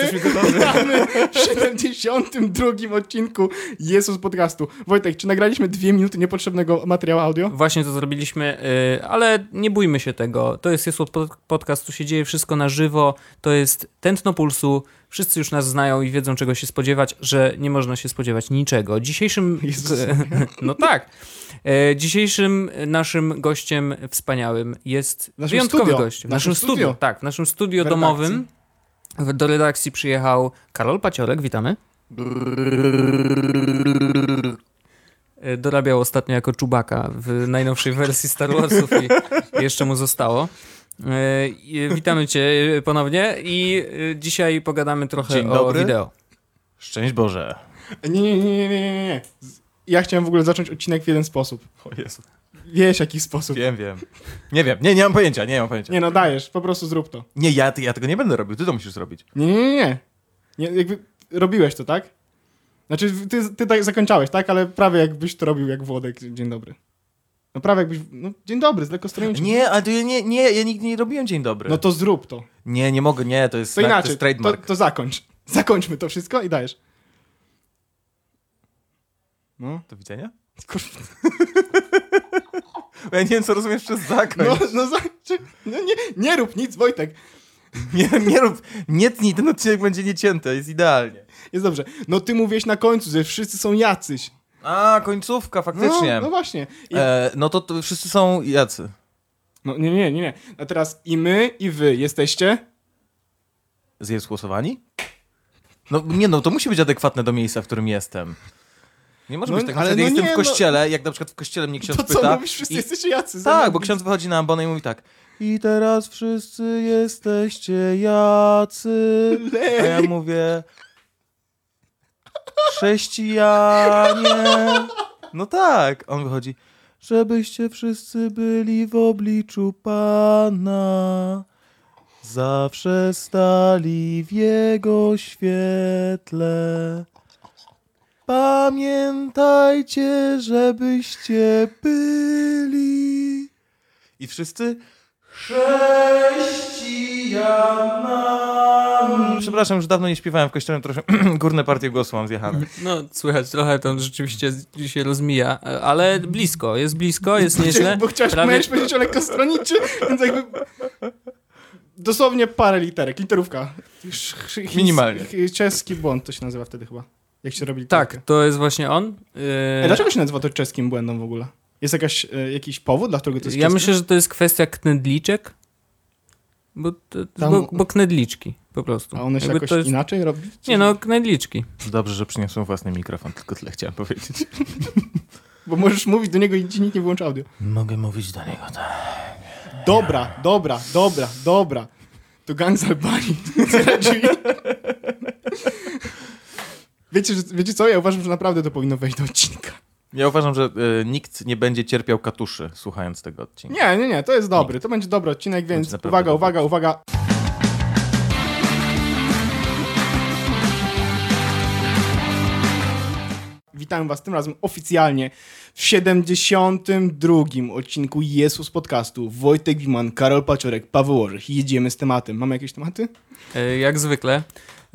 Jesteśmy gotowi. witamy w 72 odcinku Jezus Podcastu. Wojtek, czy nagraliśmy dwie minuty niepotrzebnego materiału audio? Właśnie to zrobiliśmy, y, ale nie bójmy się tego. To jest Pod- Podcast, tu się dzieje wszystko na żywo, to jest tętno pulsu, wszyscy już nas znają i wiedzą czego się spodziewać, że nie można się spodziewać niczego. Dzisiejszym... Jezus. no tak. E, Dzisiejszym naszym gościem wspaniałym jest naszym wyjątkowy studio. W naszym naszym studio. studio. Tak, w naszym studio domowym. Do redakcji przyjechał Karol Paciorek, witamy. E, Dorabiał ostatnio jako czubaka w najnowszej wersji Star Warsów i jeszcze mu zostało. E, Witamy cię e, ponownie i dzisiaj pogadamy trochę Dzień o dobry. wideo. Szczęść Boże. Nie, nie, nie, nie, nie, Ja chciałem w ogóle zacząć odcinek w jeden sposób. O Jezu. Wiesz, jaki sposób. Wiem, wiem. Nie wiem, nie, nie mam pojęcia, nie mam pojęcia. Nie no, dajesz, po prostu zrób to. Nie, ja, ja tego nie będę robił, ty to musisz zrobić. Nie, nie, nie, nie. jakby robiłeś to, tak? Znaczy, ty, ty tak zakończałeś, tak? Ale prawie jakbyś to robił jak Włodek. Dzień dobry. No prawie jakbyś... No, dzień dobry, z lekkostroniczym. Nie, ale to ja nie, nie, ja nigdy nie robiłem dzień dobry. No to zrób to. Nie, nie mogę, nie, to jest, To to inaczej, jest to, trademark. to zakończ. Zakończmy to wszystko i dajesz. No, Do widzenia? Kurwa. Ja nie wiem, co rozumiesz przez zakończ. No, no, za, czy, no nie, nie rób nic, Wojtek. Nie, nie rób, nie tnij, ten odcinek będzie niecięty, jest idealnie. Jest dobrze. No ty mówiłeś na końcu, że wszyscy są jacyś. A, końcówka, faktycznie. No, no właśnie. I, E, no to, to wszyscy są jacy. no nie, nie, nie, nie. A teraz i my, i wy jesteście... Zjedz głosowani? No nie no, to musi być adekwatne do miejsca, w którym jestem. Nie może No, być tak, ale no jestem nie, w no- kościele, jak na przykład w kościele mnie ksiądz To co pyta. mówisz, wszyscy i- jesteście jacy. Tak, bo ksiądz wychodzi na ambonę i mówi tak. I teraz wszyscy jesteście jacy. A ja mówię. Chrześcijanie. No tak. On wychodzi. Żebyście wszyscy byli w obliczu Pana. Zawsze stali w Jego świetle. Pamiętajcie, żebyście byli. I wszyscy chrześcijanami. Przepraszam, już dawno nie śpiewałem w kościele, trochę górne partie głosu mam zjechane. No, słychać trochę to rzeczywiście dzisiaj rozmija, ale blisko, jest blisko, jest nieźle. Bo chciałeś, Prawie- powiedzieć o lekkostroniczy, więc jakby... Dosłownie parę literek, literówka. Minimalnie. Czeski błąd to się nazywa wtedy chyba. Jak się robi Tak, to jest właśnie on. Yy, Ej, dlaczego się nazywa to czeskim błędem w ogóle? Jest jakaś, e, jakiś powód, dla którego to jest Ja czeskie? myślę, że to jest kwestia knedliczek, bo, to, Tam- bo, bo knedliczki po prostu. A one się Jakby jakoś to jest... inaczej robi? Nie no, knedliczki. Dobrze, że przyniosłem własny mikrofon, tylko tyle chciałem powiedzieć. Bo możesz mówić do niego i ci nikt nie włącza audio. Mogę mówić do niego tak. Dobra, dobra, dobra, dobra. To gang z Albanii. Wiecie, że, wiecie co? Ja uważam, że naprawdę to powinno wejść do odcinka. Ja uważam, że y, nikt nie będzie cierpiał katuszy słuchając tego odcinka. Nie, nie, nie, to jest dobry. To będzie dobry odcinek, więc uwaga, dobry. uwaga, uwaga. Witam was tym razem oficjalnie w 72. odcinku Jezus Podcastu. Wojtek Wiman, Karol Paciorek, Paweł Orzech. Jedziemy z tematem. Mamy jakieś tematy? E, jak zwykle.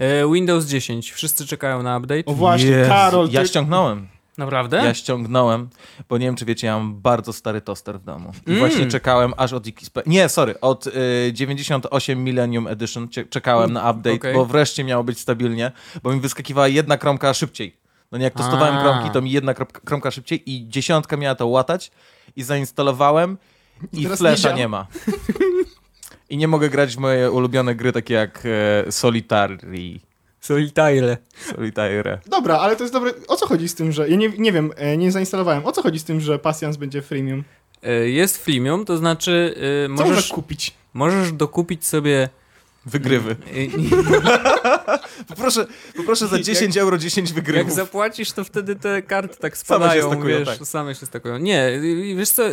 E, Windows 10. Wszyscy czekają na update. O właśnie, Jezu, Karol, Ja ty... ściągnąłem. Naprawdę? Ja ściągnąłem, bo nie wiem, czy wiecie, ja mam bardzo stary toster w domu. I Mm. właśnie czekałem aż od XP. Nie, sorry, od y, 98 Millennium Edition czekałem na update, Okej. bo wreszcie miało być stabilnie, bo mi wyskakiwała jedna kromka szybciej. No nie, jak testowałem A. kromki, to mi jedna kromka, szybciej i dziesiątka miała to łatać i zainstalowałem i teraz flesza nie nie, ma. I nie mogę grać w moje ulubione gry takie jak e, Solitary. Solitaire. Solitaire. Dobra, ale to jest dobre. O co chodzi z tym, że. Ja nie, nie wiem, e, nie zainstalowałem. O co chodzi z tym, że Pasjans będzie freemium? E, Jest freemium, to znaczy e, Co możesz możesz, kupić? możesz dokupić sobie... Wygrywy. Poproszę, poproszę za Jak- 10 euro 10 Jak wygrywów. zapłacisz, to wtedy te karty tak Same się spadają, stakują, wiesz, tak. same się stakują. Nie, wiesz co,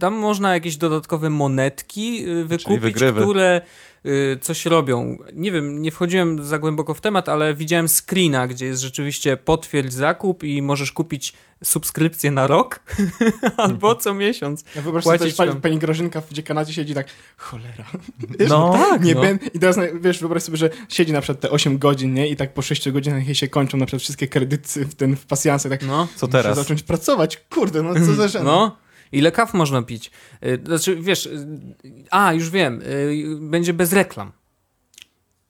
tam można jakieś dodatkowe monetki y, wykupić, które y, coś robią. Nie wiem, nie wchodziłem za głęboko w temat, ale widziałem screena, gdzie jest rzeczywiście potwierdź zakup i możesz kupić subskrypcję na rok albo co miesiąc. Ja wyobraź sobie Płacić też pani, pani Grażynka w dziekanacie siedzi tak, cholera. No, tak, nie no. ben... I teraz, wiesz, wyobraź sobie, że siedzi na przykład te 8 godzin, nie? I tak po 6 godzinach jej się kończą na przykład wszystkie kredyty w ten w pasjansie, tak No, Co muszę teraz? zacząć pracować. Kurde, no co za żena. no. Ile kaw można pić? Y, Znaczy, wiesz, y, a, już wiem, y, będzie bez reklam.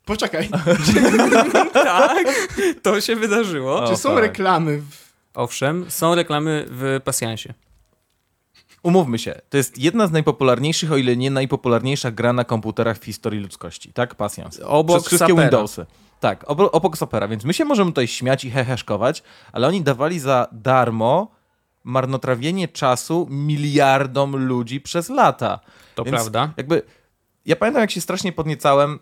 Poczekaj, tak, to się wydarzyło. O, czy są tak. reklamy w... Owszem, są reklamy w pasjansie. Umówmy się, to jest jedna z najpopularniejszych, o ile nie najpopularniejsza gra na komputerach w historii ludzkości, tak? Pasjans. Obok Przez wszystkie Sapera. Windowsy. Tak, obok, obok Sapera, więc my się możemy tutaj śmiać i heheszkować, ale oni dawali za darmo marnotrawienie czasu miliardom ludzi przez lata. To Więc prawda. Jakby, ja pamiętam, jak się strasznie podniecałem,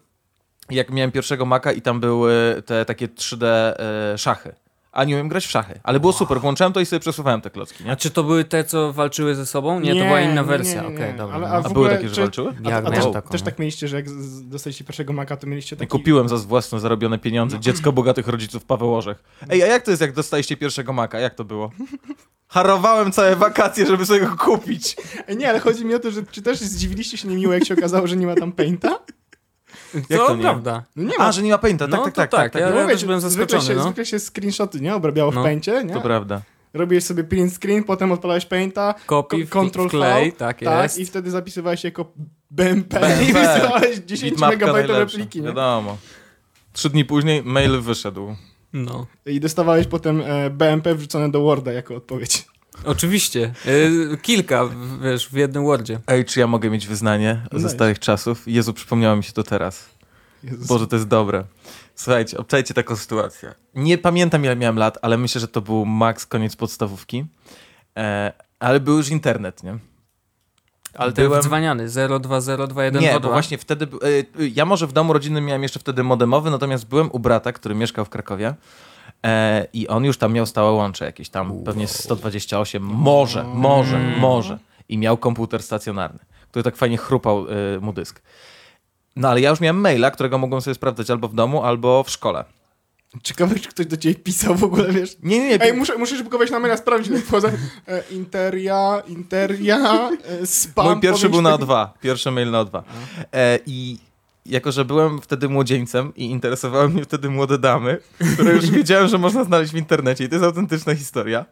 jak miałem pierwszego Maca i tam były te takie 3D e, szachy. A nie umiem grać w szachy, ale było super. Włączałem to i sobie przesuwałem te klocki, nie? A czy to były te, co walczyły ze sobą? Nie, to była inna wersja. nie, nie, Okej, nie. dobra. Ale- no. a A były takie, że czy- walczyły? A, Ja a miałem też, taką, też no. tak mieliście, że jak dostaliście pierwszego Maca, to mieliście I taki... kupiłem za własne zarobione pieniądze dziecko bogatych rodziców Paweł Orzech. Ej, a jak to jest, jak dostaliście pierwszego Maca? Jak to było? Harowałem całe wakacje, żeby sobie go kupić. Ej, nie, ale chodzi mi o to, że czy też zdziwiliście się niemiło, jak się okazało, że nie ma tam Painta? Jak to to nie? prawda. No nie ma. A, że nie ma Painta, tak, No tak, to tak, tak, tak, tak. ja- No mówię, też byłem zwykle zaskoczony, się, no. zwykle się screenshoty, nie? Obrabiało No. w Paincie, nie? To prawda. Robiłeś sobie print screen, potem odpalałeś Painta, Copy, Control klej, V, tak tak, jest. i wtedy zapisywałeś jako BMP, BMP. i wysyłałeś 10 Bitmapka megabajtowe najlepsza, pliki, nie? Wiadomo. Trzy dni później mail wyszedł. No. I dostawałeś potem e, BMP wrzucone do Worda jako odpowiedź. Oczywiście. Y, kilka, w- wiesz, w jednym Wordzie. Ej, czy ja mogę mieć wyznanie ze Dajesz. starych czasów? Jezu, przypomniało mi się to teraz. Jezus. Boże, to jest dobre. Słuchajcie, obczajcie taką sytuację. Nie pamiętam, ile miałem lat, ale myślę, że to był maks koniec podstawówki. E, ale był już internet, nie? Ale ten Byłem- wdzwaniany 020212. Nie, bo właśnie wtedy... e, ja może w domu rodzinnym miałem jeszcze wtedy modemowy, natomiast byłem u brata, który mieszkał w Krakowie. E, I on już tam miał stałe łącze jakieś tam, pewnie 128, może, może, Mm. może. I miał komputer stacjonarny, który tak fajnie chrupał e, mu dysk. No ale ja już miałem maila, którego mogłem sobie sprawdzać albo w domu, albo w szkole. Ciekawe, czy ktoś do ciebie pisał w ogóle, wiesz? Nie, nie, nie. Ej, muszę, muszę szybko wejść na maila, sprawdzić, wchodzę. E, interia, interia, e, spam. Mój pierwszy był na ci- O2. Pierwszy mail na O2. E, I jako, że byłem wtedy młodzieńcem i interesowały mnie wtedy młode damy, które już wiedziałem, że można znaleźć w internecie i to jest autentyczna historia.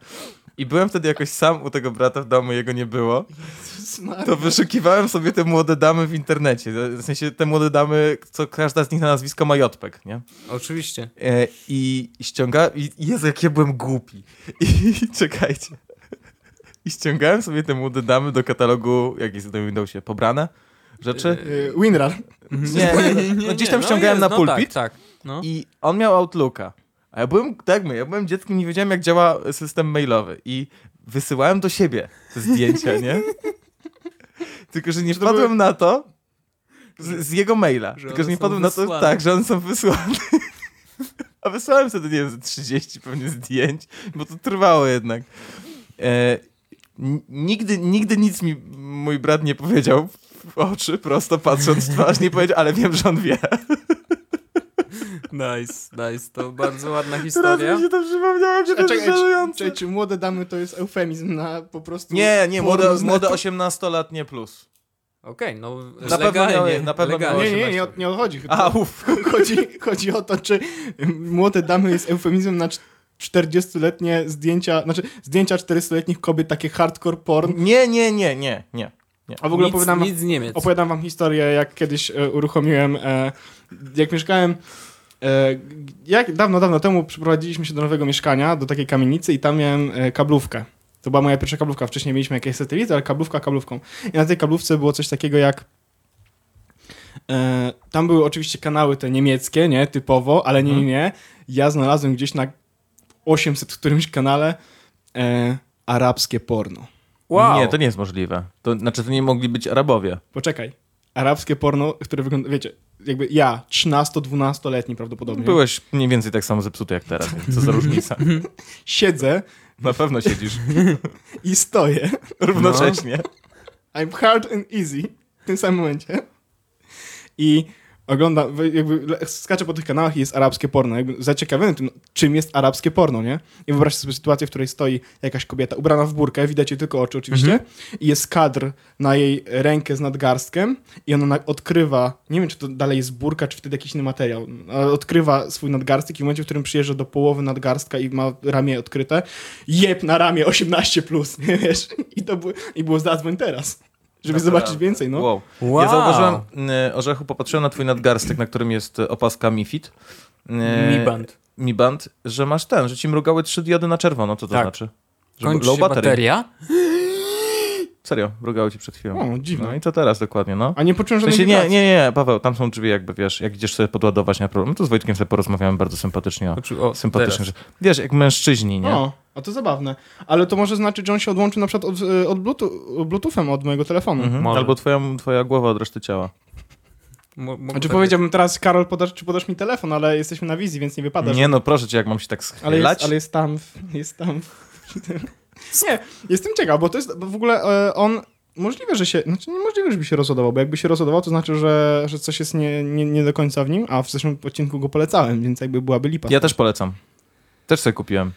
I byłem wtedy jakoś sam u tego brata w domu, jego nie było. To wyszukiwałem sobie te młode damy w internecie. W sensie te młode damy, co każda z nich na nazwisko ma Jotpek, nie? Oczywiście. E, I ściągałem... I i Jezu, jak ja byłem głupi. I czekajcie. I ściągałem sobie te młode damy do katalogu, jak jest na Windowsie, pobrane rzeczy. E, Winrar. Nie, nie, nie, no gdzieś tam ściągałem jest, na no pulpit Tak, tak. No. i on miał Outlooka. A ja byłem, tak my, ja byłem dzieckiem, nie wiedziałem jak działa system mailowy i wysyłałem do siebie te zdjęcia, nie? Tylko, że nie to wpadłem były- na to z, z jego maila. Że Tylko, że nie wpadłem na to, wysłane. tak, że one są wysłane. A wysłałem wtedy, nie wiem, ze 30 pewnie zdjęć, bo to trwało jednak. E, nigdy, nigdy nic mi mój brat nie powiedział w oczy, prosto patrząc w twarz, nie powiedział, ale wiem, że on wie. Nice, nice. To bardzo ładna Teraz historia. mi się to przypomniało, że to jest czekaj, czy, żenujące. czy, czy młode damy to jest eufemizm na po prostu... Nie, nie, młode, młode netu? 18-letnie plus. Okej, no Na pewno legalnie, miały- na pewno legalnie. Nie, nie, nie, 18. nie, o- nie odchodzi. Chyba. A, uff. Chodzi, chodzi o to, czy młode damy jest eufemizmem na cz- 40-letnie zdjęcia, znaczy zdjęcia 40-letnich kobiet, takie hardcore porn. Nie, nie, nie, nie, nie. A w ogóle nic, opowiadam, nic z Niemiec. opowiadam wam historię, jak kiedyś e, uruchomiłem, e, jak mieszkałem, e, jak dawno, dawno temu przeprowadziliśmy się do nowego mieszkania, do takiej kamienicy i tam miałem e, kablówkę. To była moja pierwsza kablówka. Wcześniej mieliśmy jakieś satelity, ale kablówka kablówką. I na tej kablówce było coś takiego jak E, tam były oczywiście kanały te niemieckie, nie, typowo, ale nie, nie, nie. Ja znalazłem gdzieś na 800 którymś kanale e, arabskie porno. Wow. Nie, to nie jest możliwe. To znaczy, to nie mogli być Arabowie. Poczekaj. Arabskie porno, które wygląda, wiecie, jakby ja, 13-12-letni prawdopodobnie, Byłeś mniej więcej tak samo zepsuty jak teraz, co za różnica. siedzę Na pewno siedzisz i stoję. równocześnie. I'm hard and easy w tym samym momencie. I ogląda, wy- jakby skacze po tych kanałach i jest arabskie porno. Jakby zaciekawiony tym, czym jest arabskie porno, nie? I wyobraźcie sobie sytuację, w której stoi jakaś kobieta ubrana w burkę, widać jej tylko oczy oczywiście, i jest kadr na jej rękę z nadgarstkiem i ona na- odkrywa, nie wiem czy to dalej jest burka, czy wtedy jakiś inny materiał, ale odkrywa swój nadgarstek i w momencie, w którym przyjeżdża do połowy nadgarstka i ma ramię odkryte, jeb na ramię 18+, plus, nie wiesz? I to było, i było zadzwoń teraz, żeby zobaczyć więcej, no. Wow. Wow. Ja zauważyłem, y, Orzechu, popatrzyłem na twój nadgarstek, na którym jest y, opaska MiFit. y, Mi band. Mi Band, że masz ten, że ci mrugały trzy diody na czerwono. Co to Tak. znaczy? Że Kończy low się bateria. Serio, mrugały ci przed chwilą. O, dziwne. No i co teraz dokładnie, no? A nie poczułem W żadnej sensie, nie, nie, nie, Paweł, tam są drzwi jakby, wiesz, jak idziesz sobie podładować na problem, to z Wojtkiem sobie porozmawiamy bardzo sympatycznie o Znaczy, o, teraz. rzeczach. Wiesz, jak mężczyźni, nie? O, a to zabawne. Ale to może znaczyć, że on się odłączył na przykład od, y, od Bluetooth, Bluetoothem od mojego telefonu. Mhm. Albo twoja, twoja głowa od reszty ciała. Mo- mo- Znaczy tak powiedziałbym teraz, Karol, podasz, czy podasz mi telefon, ale jesteśmy na wizji, więc nie wypada. że- Nie no, proszę cię, jak mam się tak ale, schylać. jest, ale jest tam, w- jest tam. nie, jestem ciekaw, bo to jest, bo w ogóle e, on, możliwe, że się, znaczy niemożliwe, żeby się rozładował, bo jakby się rozładował, to znaczy, że, że coś jest nie, nie, nie do końca w nim, a w zeszłym odcinku go polecałem, więc jakby byłaby lipa. Ja też polecam. Też sobie kupiłem.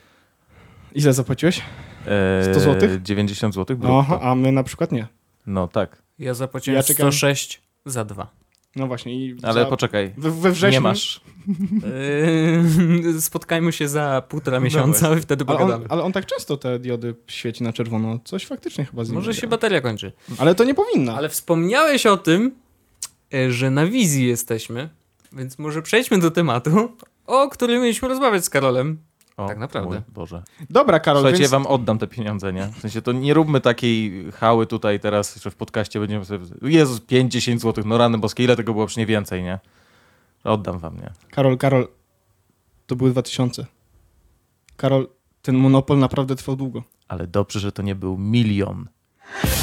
Ile zapłaciłeś? Eee, 100 złotych? 90 zł brutto. Aha, a my na przykład nie. No tak. Ja zapłaciłem Ja czekam- 106 za dwa. No właśnie. I Ale za, poczekaj. we, we wrześniu... Nie masz. Yy, spotkajmy się za półtora miesiąca i wtedy Ale on, pogadamy. ale on tak często te diody świeci na czerwono. Coś faktycznie chyba z nim Może się bateria kończy. Ale to nie powinna. Ale wspomniałeś o tym, e, że na wizji jesteśmy, więc może przejdźmy do tematu, o którym mieliśmy rozmawiać z Karolem. O, Tak naprawdę. Boże. Dobra, Karol, Słuchajcie, więc... ja wam oddam te pieniądze, nie? W sensie to nie róbmy takiej hały tutaj teraz, że w podcaście będziemy sobie... Jezus, 5-10 zł, no rany boskie, ile tego było? Przecież nie więcej, nie? Oddam wam, nie? Karol, Karol, to były 2000. Karol, ten monopol naprawdę trwał długo. Ale dobrze, że to nie był milion.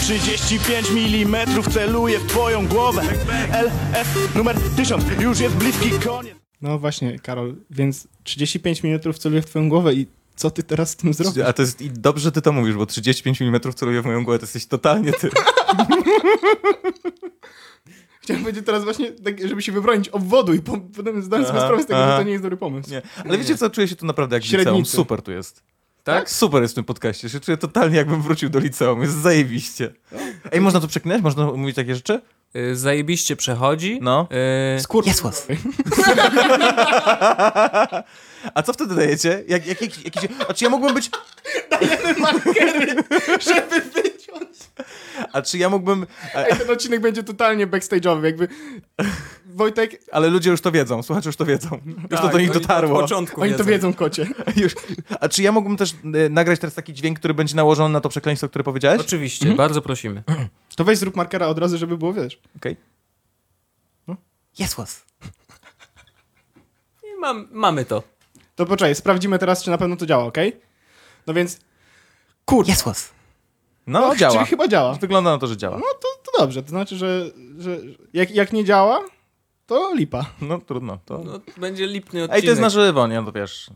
35 mm celuje w twoją głowę LF numer 1000 już jest bliski koniec No właśnie, Karol, więc 35 minut celuję w twoją głowę i co ty teraz z tym zrobisz? A to jest i dobrze, że ty to mówisz, bo 35 mm celuje w moją głowę, to jesteś totalnie ty. Chciałem powiedzieć teraz właśnie, tak, żeby się wybronić obwodu i po- potem zdałem sobie sprawę z tego, aha. że to nie jest dobry pomysł. Nie. Ale wiecie co, czuję się tu naprawdę jak w Średnicy. liceum. Super tu jest. Tak? Super jest w tym podcaście. Się czuję totalnie jakbym wrócił do liceum. Jest zajebiście. Ej, można tu przeklinać? Można mówić takie rzeczy? E, Zajebiście przechodzi. No. E, Skur... Jesłos. A co wtedy dajecie? Jak, jak, jak, jakiś, a czy ja mógłbym być... markery, żeby wyciąć. A czy ja mógłbym... A, Ej, ten odcinek będzie totalnie backstage'owy, jakby... Wojtek, ale ludzie już to wiedzą, słuchacze już to wiedzą. Już to tak, do nich dotarło. Od początku oni to wiedzą. wiedzą, kocie. Już. A czy ja mógłbym też e, nagrać teraz taki dźwięk, który będzie nałożony na to przekleństwo, które powiedziałeś? Oczywiście, Mhm. bardzo prosimy. To weź zrób markera od razu, żeby było, wiesz. Okej. No. Jesłos. I mam, mamy to. To poczekaj, sprawdzimy teraz, czy na pewno to działa, okej? No więc... Kurde. Jesłos. No, czyli działa. chyba działa. Wygląda na to, że działa. No to, to dobrze, to znaczy, że, że jak, jak nie działa, to lipa. No trudno. To... No, będzie lipny odcinek. Ej, to jest na żywo, nie? No to wiesz.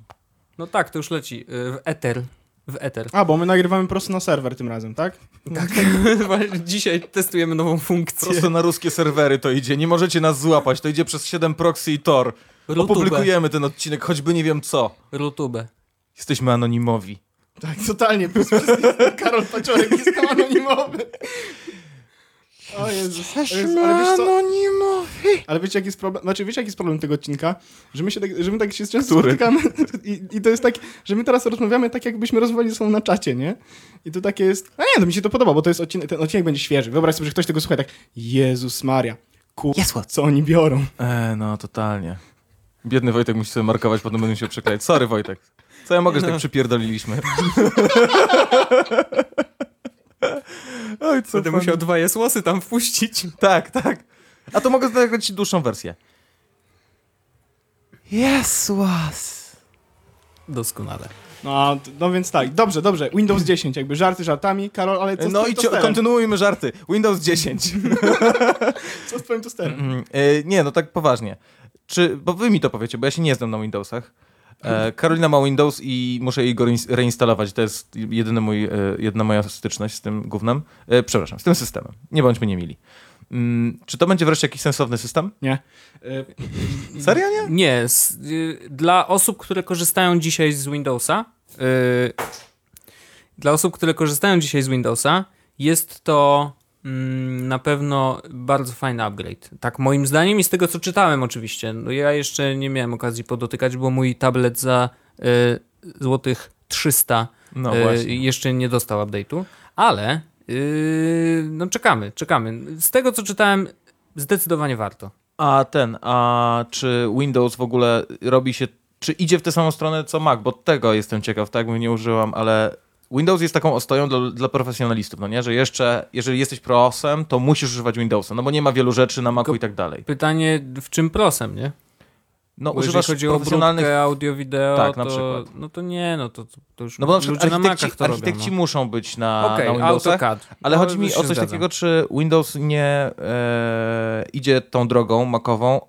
No tak, to już leci. e, W eter. W eter. A, bo my nagrywamy prosto na serwer tym razem, tak? Tak. Dzisiaj testujemy nową funkcję. Prosto na ruskie serwery to idzie. Nie możecie nas złapać. To idzie przez 7 proxy i Tor. Rutubę. Opublikujemy ten odcinek, choćby nie wiem co. Rutubę. Jesteśmy anonimowi. Tak, totalnie. Karol Paciorek jest tam anonimowy. O Jezus. O Jezus. Ale wiesz co? anonimowi. Ale wiecie, jaki jest problem? Znaczy, wiecie, jaki jest problem tego odcinka? Że my się tak, że my tak się często Który? spotykamy i, i to jest tak, że my teraz rozmawiamy tak, jakbyśmy rozmawiali ze sobą na czacie, nie? I to takie jest... A nie, to mi się to podoba, bo to jest odcinek, ten odcinek będzie świeży. Wyobraź sobie, że ktoś tego słucha tak Jezus Maria, kur... Co oni biorą? E, no totalnie. Biedny Wojtek musi sobie markować, potem będę się przeklejać. Sorry Wojtek. Co ja mogę, że tak przypierdoliliśmy? Oj, co Będę pan- musiał dwa jesłosy tam wpuścić. Tak, tak. A to mogę zagrać ci dłuższą wersję. Jesłas. Doskonale. No, no więc tak, dobrze, dobrze. Windows 10, jakby żarty żartami. Karol, ale co No i kontynuujmy żarty. Windows 10. Co z twoim tosterem? Mm, e, nie, no tak poważnie. Czy, bo wy mi to powiecie, bo ja się nie znam na Windowsach. E, Karolina ma Windows i muszę jej go reins- reinstalować. To jest jedyny mój, e, jedyna moja styczność z tym gównem. E, przepraszam, z tym systemem. Nie bądźmy niemili. Mm, czy to będzie wreszcie jakiś sensowny system? Nie. Y, Serio nie? Nie, s- y, dla osób, które korzystają dzisiaj z Windowsa, y, dla osób, które korzystają dzisiaj z Windowsa, jest to na pewno bardzo fajny upgrade. Tak moim zdaniem i z tego, co czytałem oczywiście. No, ja jeszcze nie miałem okazji podotykać, bo mój tablet za y, złotych 300 No y, jeszcze nie dostał update'u, ale y, no czekamy, czekamy. Z tego, co czytałem, zdecydowanie warto. A ten, a czy Windows w ogóle robi się, czy idzie w tę samą stronę co Mac? Bo tego jestem ciekaw, tak bym nie użyłam, ale Windows jest taką ostoją dla, dla profesjonalistów, no nie? Że jeszcze, jeżeli jesteś prosem, to musisz używać Windowsa, no bo nie ma wielu rzeczy na Macu i tak dalej. Pytanie, w czym prosem, nie? No Bo używasz jeżeli chodzi o profesjonalnych... obróbkę audio, wideo, Tak, to, na przykład. no to nie, no to, to już No bo na przykład ludzie na architekci, Macach to architekci robią. muszą być na, No. Okej, na Windowsach, AutoCAD. ale No, chodzi mi o coś zgadzam. takiego, czy Windows nie e, idzie tą drogą makową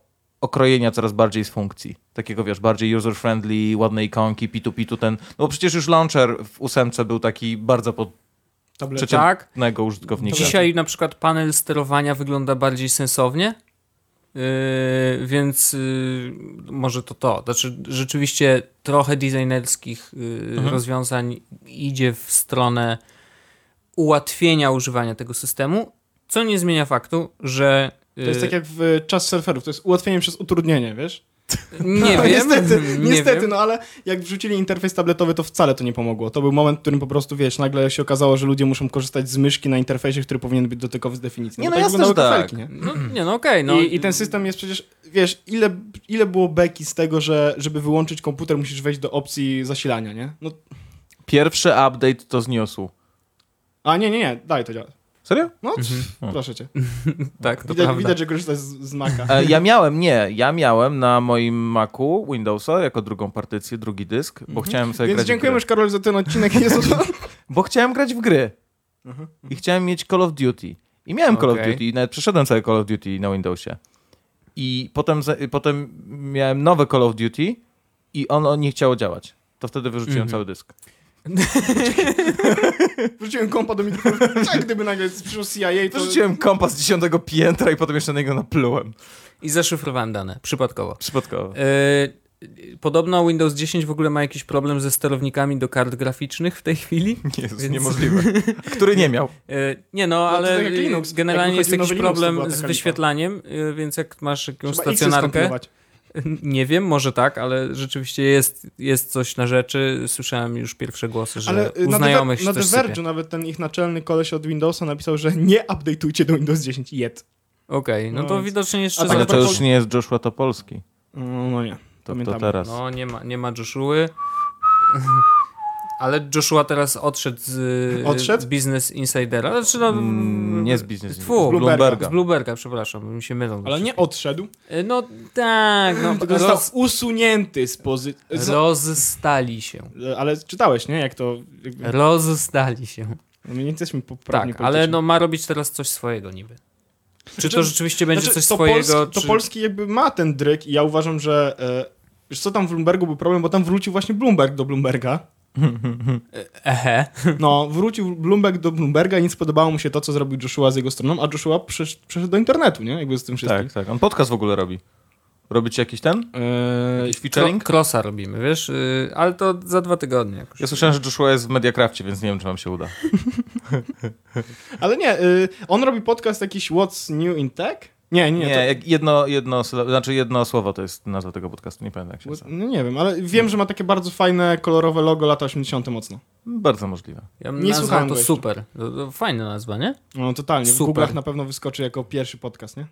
okrojenia coraz bardziej z funkcji. Takiego, wiesz, bardziej user-friendly, ładne ikonki, pitu-pitu, ten... No bo przecież już launcher w ósemce był taki bardzo pod przeciętnego Tak, użytkownika. dzisiaj na przykład panel sterowania wygląda bardziej sensownie, yy, więc yy, może to to. Znaczy rzeczywiście trochę designerskich yy, Mhm. rozwiązań idzie w stronę ułatwienia używania tego systemu, co nie zmienia faktu, że To jest yy, tak jak w czas surferów, to jest ułatwienie przez utrudnienie, wiesz? nie No, wiem, niestety, nie niestety, wiem. no ale jak wrzucili interfejs tabletowy, to wcale to nie pomogło. To był moment, w którym po prostu, wiesz, nagle się okazało, że ludzie muszą korzystać z myszki na interfejsie, który powinien być dotykowy z definicji. Nie, bo no tak jasne, że tak. kafelki, nie? No, nie, no okej, no. I, I ten system jest przecież, wiesz, ile, ile było beki z tego, że żeby wyłączyć komputer, musisz wejść do opcji zasilania, nie? No, Pierwszy update to zniósł. a nie, nie, nie, daj to działa. Serio? No, Mhm. proszę cię. Tak, to Widać, prawda. widać że korzystasz z, z Maca. E, ja miałem, nie, ja miałem na moim Macu Windowsa jako drugą partycję, drugi dysk, bo chciałem sobie Więc grać dziękujemy już, Karol, za ten odcinek. Bo chciałem grać w gry. Mhm. I chciałem mieć Call of Duty. I miałem Call of. Duty nawet przeszedłem cały Call of Duty na Windowsie. I potem, potem miałem nowe Call of Duty i ono nie chciało działać. To wtedy wyrzuciłem Mhm. cały dysk. Wrzuciłem kompa do mikrofonu. Tak, gdyby nagle przyszło CIA, to... Wyrzuciłem kompas z dziesiątego piętra i potem jeszcze na niego naplułem. I zaszyfrowałem dane, przypadkowo. Przypadkowo. Yy, Podobno Windows 10 w ogóle ma jakiś problem ze sterownikami do kart graficznych w tej chwili. Jezus, Więc- niemożliwe. Który nie miał. Yy, Nie no, to ale tak Linux. Generalnie jest jakiś problem z wyświetlaniem, yy, więc jak masz jakąś Trzeba stacjonarkę. Nie wiem, może tak, ale rzeczywiście jest, jest coś na rzeczy. Słyszałem już pierwsze głosy, że Ale u na, znajomych The, się na The. Verge'u nawet ten ich naczelny koleś od Windowsa napisał, że nie update'ujcie do Windows 10 yet. Okej, no No to więc- widocznie jeszcze A tak Ale to już nie jest Joshua Topolski. No, no nie. To, to teraz. No, nie ma, nie ma Joshuły. Ale Joshua teraz odszedł z, Odszedł? z Business Insidera. Znaczy, no, Mm, nie z Business Tfu, Insider, z Bloomberga. Bloomberga. Z Bloomberga, przepraszam, mi się mylą. Ale nie odszedł, E, No tak, no, tylko został roz, usunięty z pozycji... rozstali się. Ale czytałeś, nie? Jak to... Jakby... Rozstali się. No, my nie jesteśmy poprawni Tak, ale no ma robić teraz coś swojego niby. Czy Znaczy- to rzeczywiście będzie Znaczy, coś to swojego? Polski, to czy... Polski jakby ma ten dryk i ja uważam, że... E, wiesz co, tam w Bloombergu był problem, bo tam wrócił właśnie Bloomberg do Bloomberga. Ehe. No, wrócił Bloomberg do Bloomberga i nie spodobało mu się to, co zrobił Joshua z jego stroną, a Joshua przysz, przyszedł do internetu, nie? Jakby z tym wszystkim. Tak, tak. On podcast w ogóle robi. Robicie jakiś ten? Eee, Jakiś featuring? Kro- Crossa robimy, wiesz? Y, ale to za dwa tygodnie jakoś. Ja słyszałem, że Joshua jest w Mediacrafcie, więc nie wiem, czy wam się uda. ale nie, y, on robi podcast jakiś What's New in Tech? Nie, nie, Nie, to, jedno, jedno, znaczy jedno słowo to jest nazwa tego podcastu, nie pamiętam jak się nazywa. no nie wiem, ale wiem, że ma takie bardzo fajne, kolorowe logo lata 80. mocno. Bardzo możliwe. Ja Nie słuchałem to super. To, to fajna nazwa, nie? No totalnie, w Super. Google'ach na pewno wyskoczy jako pierwszy podcast, nie?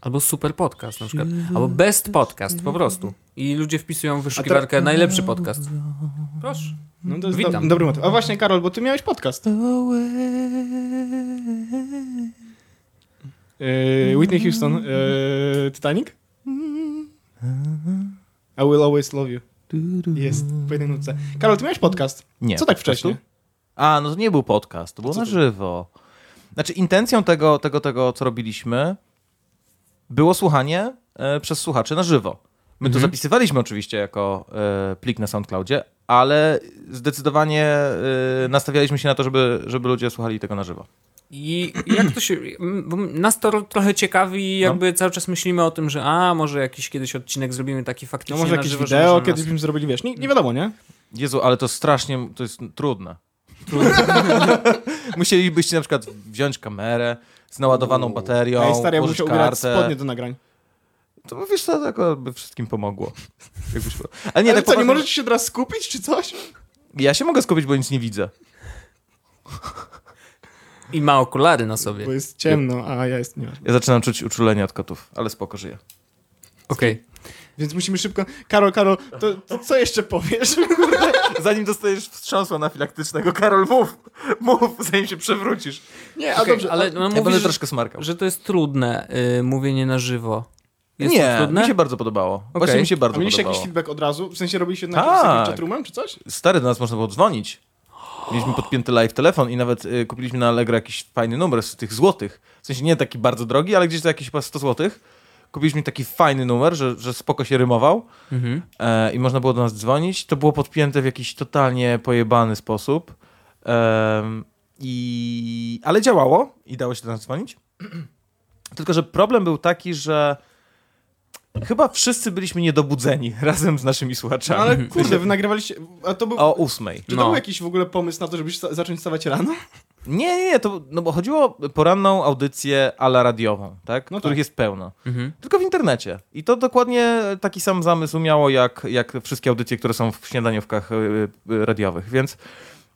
Albo super podcast na przykład. Albo best podcast po prostu. I ludzie wpisują w wyszukiwarkę najlepszy podcast. Proszę. No to Witam. do, dobry motyw. A właśnie, Karol, bo ty miałeś podcast. Yy, Whitney Houston, yy, Titanic? I will always love you. Jest w jednej nutce. Karol, ty miałeś podcast. Nie. Co tak po wcześnie? prostu? A, no to nie był podcast, to było na to? żywo. Znaczy, intencją tego, tego, tego, co robiliśmy, było słuchanie e, przez słuchaczy na żywo. My to Mhm. zapisywaliśmy oczywiście jako e, plik na SoundCloudzie, ale zdecydowanie y, nastawialiśmy się na to, żeby, żeby ludzie słuchali tego na żywo. I jak to się. nas to ro- trochę ciekawi, jakby cały czas myślimy o tym, że a może jakiś kiedyś odcinek zrobimy taki No faktycznie. może na jakieś żywo, wideo kiedyś nas- byśmy zrobili, wiesz, nie, nie wiadomo, nie? Jezu, ale to strasznie, to jest trudne. Musielibyście na przykład wziąć kamerę z naładowaną baterią, Ej, stary, ja bym musiał ubierać spodnie do nagrań. To bo wiesz co, tak by wszystkim pomogło. Jakbyś... Ale nie, Ale tak co, nie poważnie- możecie się teraz skupić, czy coś? Ja się mogę skupić, bo nic nie widzę. I ma okulary na sobie. Bo jest ciemno, a ja jest nie. Ja zaczynam czuć uczulenie od kotów, ale spoko, żyję. Okej. Więc musimy szybko... Karol, Karol, to, to co jeszcze powiesz? Zanim dostajesz wstrząsu anafilaktycznego, Karol, mów! Mów, zanim się przewrócisz. Nie, a Okej, dobrze, ale no, Ja mówisz, będę że, troszkę smarkał. że to jest trudne y, mówienie na żywo. Jest nie, trudne? mi się bardzo podobało. Właśnie mi się A bardzo mieliście podobało. jakiś feedback od razu? W sensie robiliście na Tak. z jakimś chatroomem, czy coś? Stary, do nas można było dzwonić. Mieliśmy podpięty live telefon i nawet y, kupiliśmy na Allegro jakiś fajny numer z tych złotych. W sensie nie taki bardzo drogi, ale gdzieś za jakieś chyba 100 złotych. Kupiliśmy taki fajny numer, że, że spoko się rymował Mhm. e, i można było do nas dzwonić. To było podpięte w jakiś totalnie pojebany sposób. Em, i... Ale działało i dało się do nas dzwonić. Tylko, że problem był taki, że chyba wszyscy byliśmy niedobudzeni razem z naszymi No, słuchaczami. ale kurde, wy nagrywaliście... A to był... O ósmej. Czy to No. był jakiś w ogóle pomysł na to, żeby sta- zacząć wstawać rano? Nie, nie, nie, to, no bo chodziło o poranną audycję ala radiową, tak? No których tak. jest pełno. Mhm. Tylko w internecie. I to dokładnie taki sam zamysł miało, jak, jak wszystkie audycje, które są w śniadaniówkach y, y, radiowych. Więc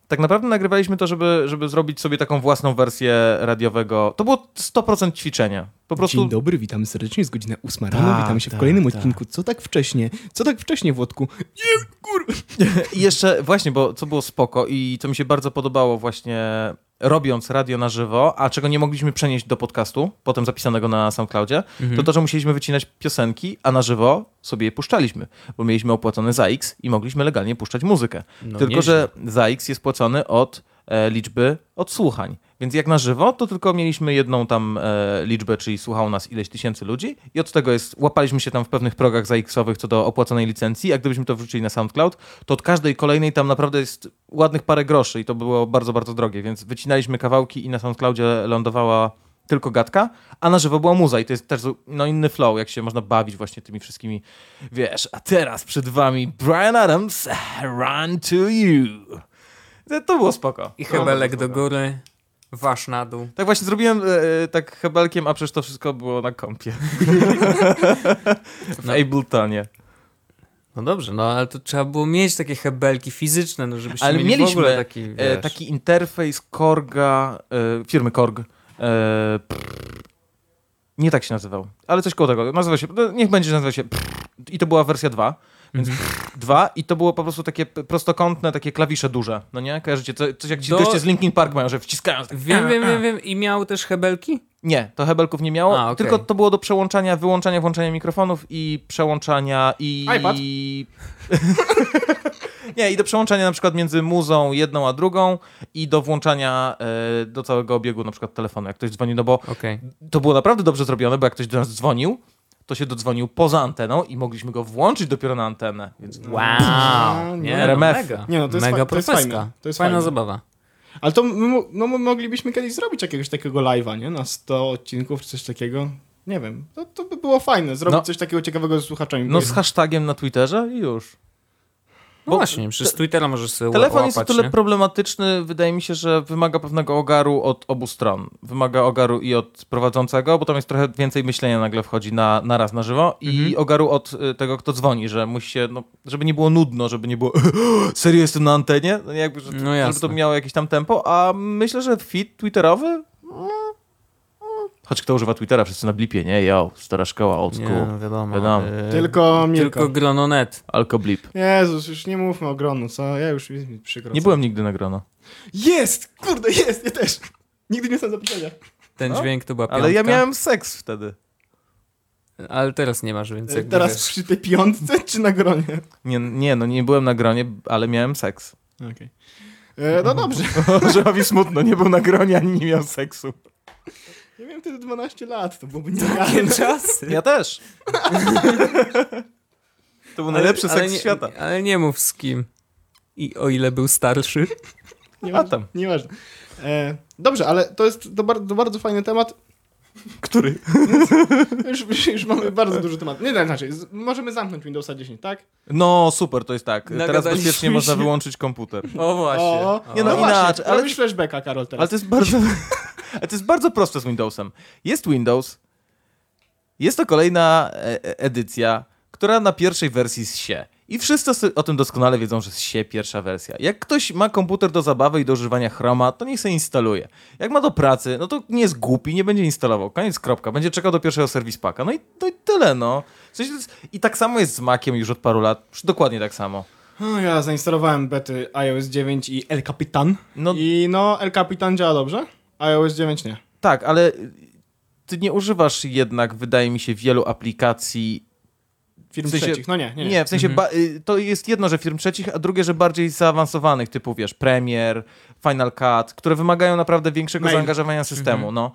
tak naprawdę nagrywaliśmy to, żeby, żeby zrobić sobie taką własną wersję radiowego. To było 100% ćwiczenie. Po prostu Dzień dobry, witamy serdecznie, jest godzina 8 rano, Tak, witamy się w tak, kolejnym tak. odcinku. Co tak wcześnie? Co tak wcześnie, Włodku? I jeszcze właśnie, bo co było spoko i co mi się bardzo podobało właśnie robiąc radio na żywo, a czego nie mogliśmy przenieść do podcastu, potem zapisanego na SoundCloudzie, to to, że musieliśmy wycinać piosenki, a na żywo sobie je puszczaliśmy, bo mieliśmy opłacone za X i mogliśmy legalnie puszczać muzykę. No, tylko, nieźle. że za X jest płacony od e, liczby odsłuchań. Więc jak na żywo, to tylko mieliśmy jedną tam e, liczbę, czyli słuchało nas ileś tysięcy ludzi i od tego jest, łapaliśmy się tam w pewnych progach za X-owych co do opłaconej licencji, a gdybyśmy to wrzucili na SoundCloud, to od każdej kolejnej tam naprawdę jest ładnych parę groszy i to było bardzo, bardzo drogie, więc wycinaliśmy kawałki i na SoundCloudzie lądowała tylko gadka, a na żywo była muza i to jest też no, inny flow, jak się można bawić właśnie tymi wszystkimi, wiesz, a teraz przed wami Brian Adams, Run to You. To, było spoko. I hebelek bardzo do góry, wasz na dół. Tak właśnie zrobiłem e, e, tak hebelkiem, a przecież to wszystko było na kompie. w No. Abletonie. No dobrze, no ale to trzeba było mieć takie hebelki fizyczne, no żebyście Ale mieli mieliśmy, w ogóle taki, E, taki interfejs Korga, e, firmy Korg. E, nie tak się nazywał, ale coś koło tego. Nazywa się, no, niech będzie, że nazywa się pff, i to była wersja 2. Więc Mhm. dwa i to było po prostu takie prostokątne, takie klawisze duże, no nie? Kojarzycie? Co, coś jak ci To- goście z Linkin Park mają, że wciskają. Tak. Wiem, wiem, wiem, wiem. I miał też hebelki? Nie, to hebelków nie miało, A, okej. tylko to było do przełączania, wyłączania, włączania mikrofonów i przełączania i... iPad? nie, i do przełączania na przykład między muzą jedną a drugą i do włączania e, do całego obiegu na przykład telefonu, jak ktoś dzwoni, no bo Okej. to było naprawdę dobrze zrobione, bo jak ktoś do nas dzwonił, to się dodzwonił poza anteną i mogliśmy go włączyć dopiero na antenę, więc Wow. no, Nie, no, RMF. mega. Nie, no, to jest mega fa- to jest profeska. fajne. To jest Fajna fajne. zabawa. Ale to my, no, my moglibyśmy kiedyś zrobić jakiegoś takiego live'a, nie? Na 100 odcinków czy coś takiego. Nie wiem. To, to by było fajne, zrobić No. coś takiego ciekawego z słuchaczami. no z hashtagiem na Twitterze i już. No Bo właśnie, przez Twittera możesz sobie Telefon łapać, jest o tyle nie? problematyczny, wydaje mi się, że wymaga pewnego ogaru od obu stron. Wymaga ogaru i od prowadzącego, bo tam jest trochę więcej myślenia nagle wchodzi na, na raz na żywo i Mhm. ogaru od y, tego, kto dzwoni, że musi się, no, żeby nie było nudno, żeby nie było serio jestem na antenie, no, jakby, że, No żeby to miało jakieś tam tempo, a myślę, że feed twitterowy mm, choć kto używa Twittera, wszyscy na blipie, nie? Yo, stara szkoła, old Nie, school, no wiadomo. Wiadomo. e, Tylko tylko grono.net. alko blip. Jezus, już nie mówmy o gronu, co? Ja już mi przykro. Nie co? byłem nigdy na grono. Jest! Kurde, jest! Ja też! Nigdy nie jestem zaproszenia. Ten No, dźwięk to była piątka. Ale ja miałem seks wtedy. Ale teraz nie masz, więc jakby Teraz wiesz. przy tej piątce czy na gronie? Nie, nie, no nie byłem na gronie, ale miałem seks. Okej. E, No dobrze. Orzechowi smutno, nie był na gronie ani nie miał seksu. Ja miałem wtedy 12 lat, to byłoby Takie nierealne. czasy. Ja też. to był najlepszy seks nie, świata. Ale nie mów z kim. I o ile był starszy. Nieważne, tam. Nieważne. E, dobrze, ale to jest to, bar- to bardzo fajny temat. Który? Już, już, już mamy bardzo duży temat. Nie, tak, inaczej. Z, możemy zamknąć Windowsa 10, tak? No, super, to jest tak. Teraz Nagadaliśmy bezpiecznie się. można wyłączyć komputer. O właśnie. O, Nie, no, inaczej, ale- Robisz flashbacka, Karol, teraz. Ale to jest bardzo, ale to jest bardzo proste z Windowsem. Jest Windows, jest to kolejna e- e- edycja, która na pierwszej wersji zsie. I wszyscy o tym doskonale wiedzą, że zsie pierwsza wersja. Jak ktoś ma komputer do zabawy i do używania Chroma, to niech sobie instaluje. Jak ma do pracy, no to nie jest głupi, nie będzie instalował. Koniec, kropka. Będzie czekał do pierwszego serwis paka. No i, no i tyle, no. W sensie jest, I tak samo jest z Maciem już od paru lat. Dokładnie tak samo. Ja zainstalowałem bety iOS 9 i El Capitan. No- I no, El Capitan działa dobrze, iOS 9 nie. Tak, ale ty nie używasz jednak, wydaje mi się, wielu aplikacji Firm W sensie- trzecich, no nie, nie. Nie, nie. w sensie ba- y, to jest jedno, że firm trzecich, a drugie, że bardziej zaawansowanych, typu wiesz, Premiere, Final Cut, które wymagają naprawdę większego Mail. zaangażowania systemu, no.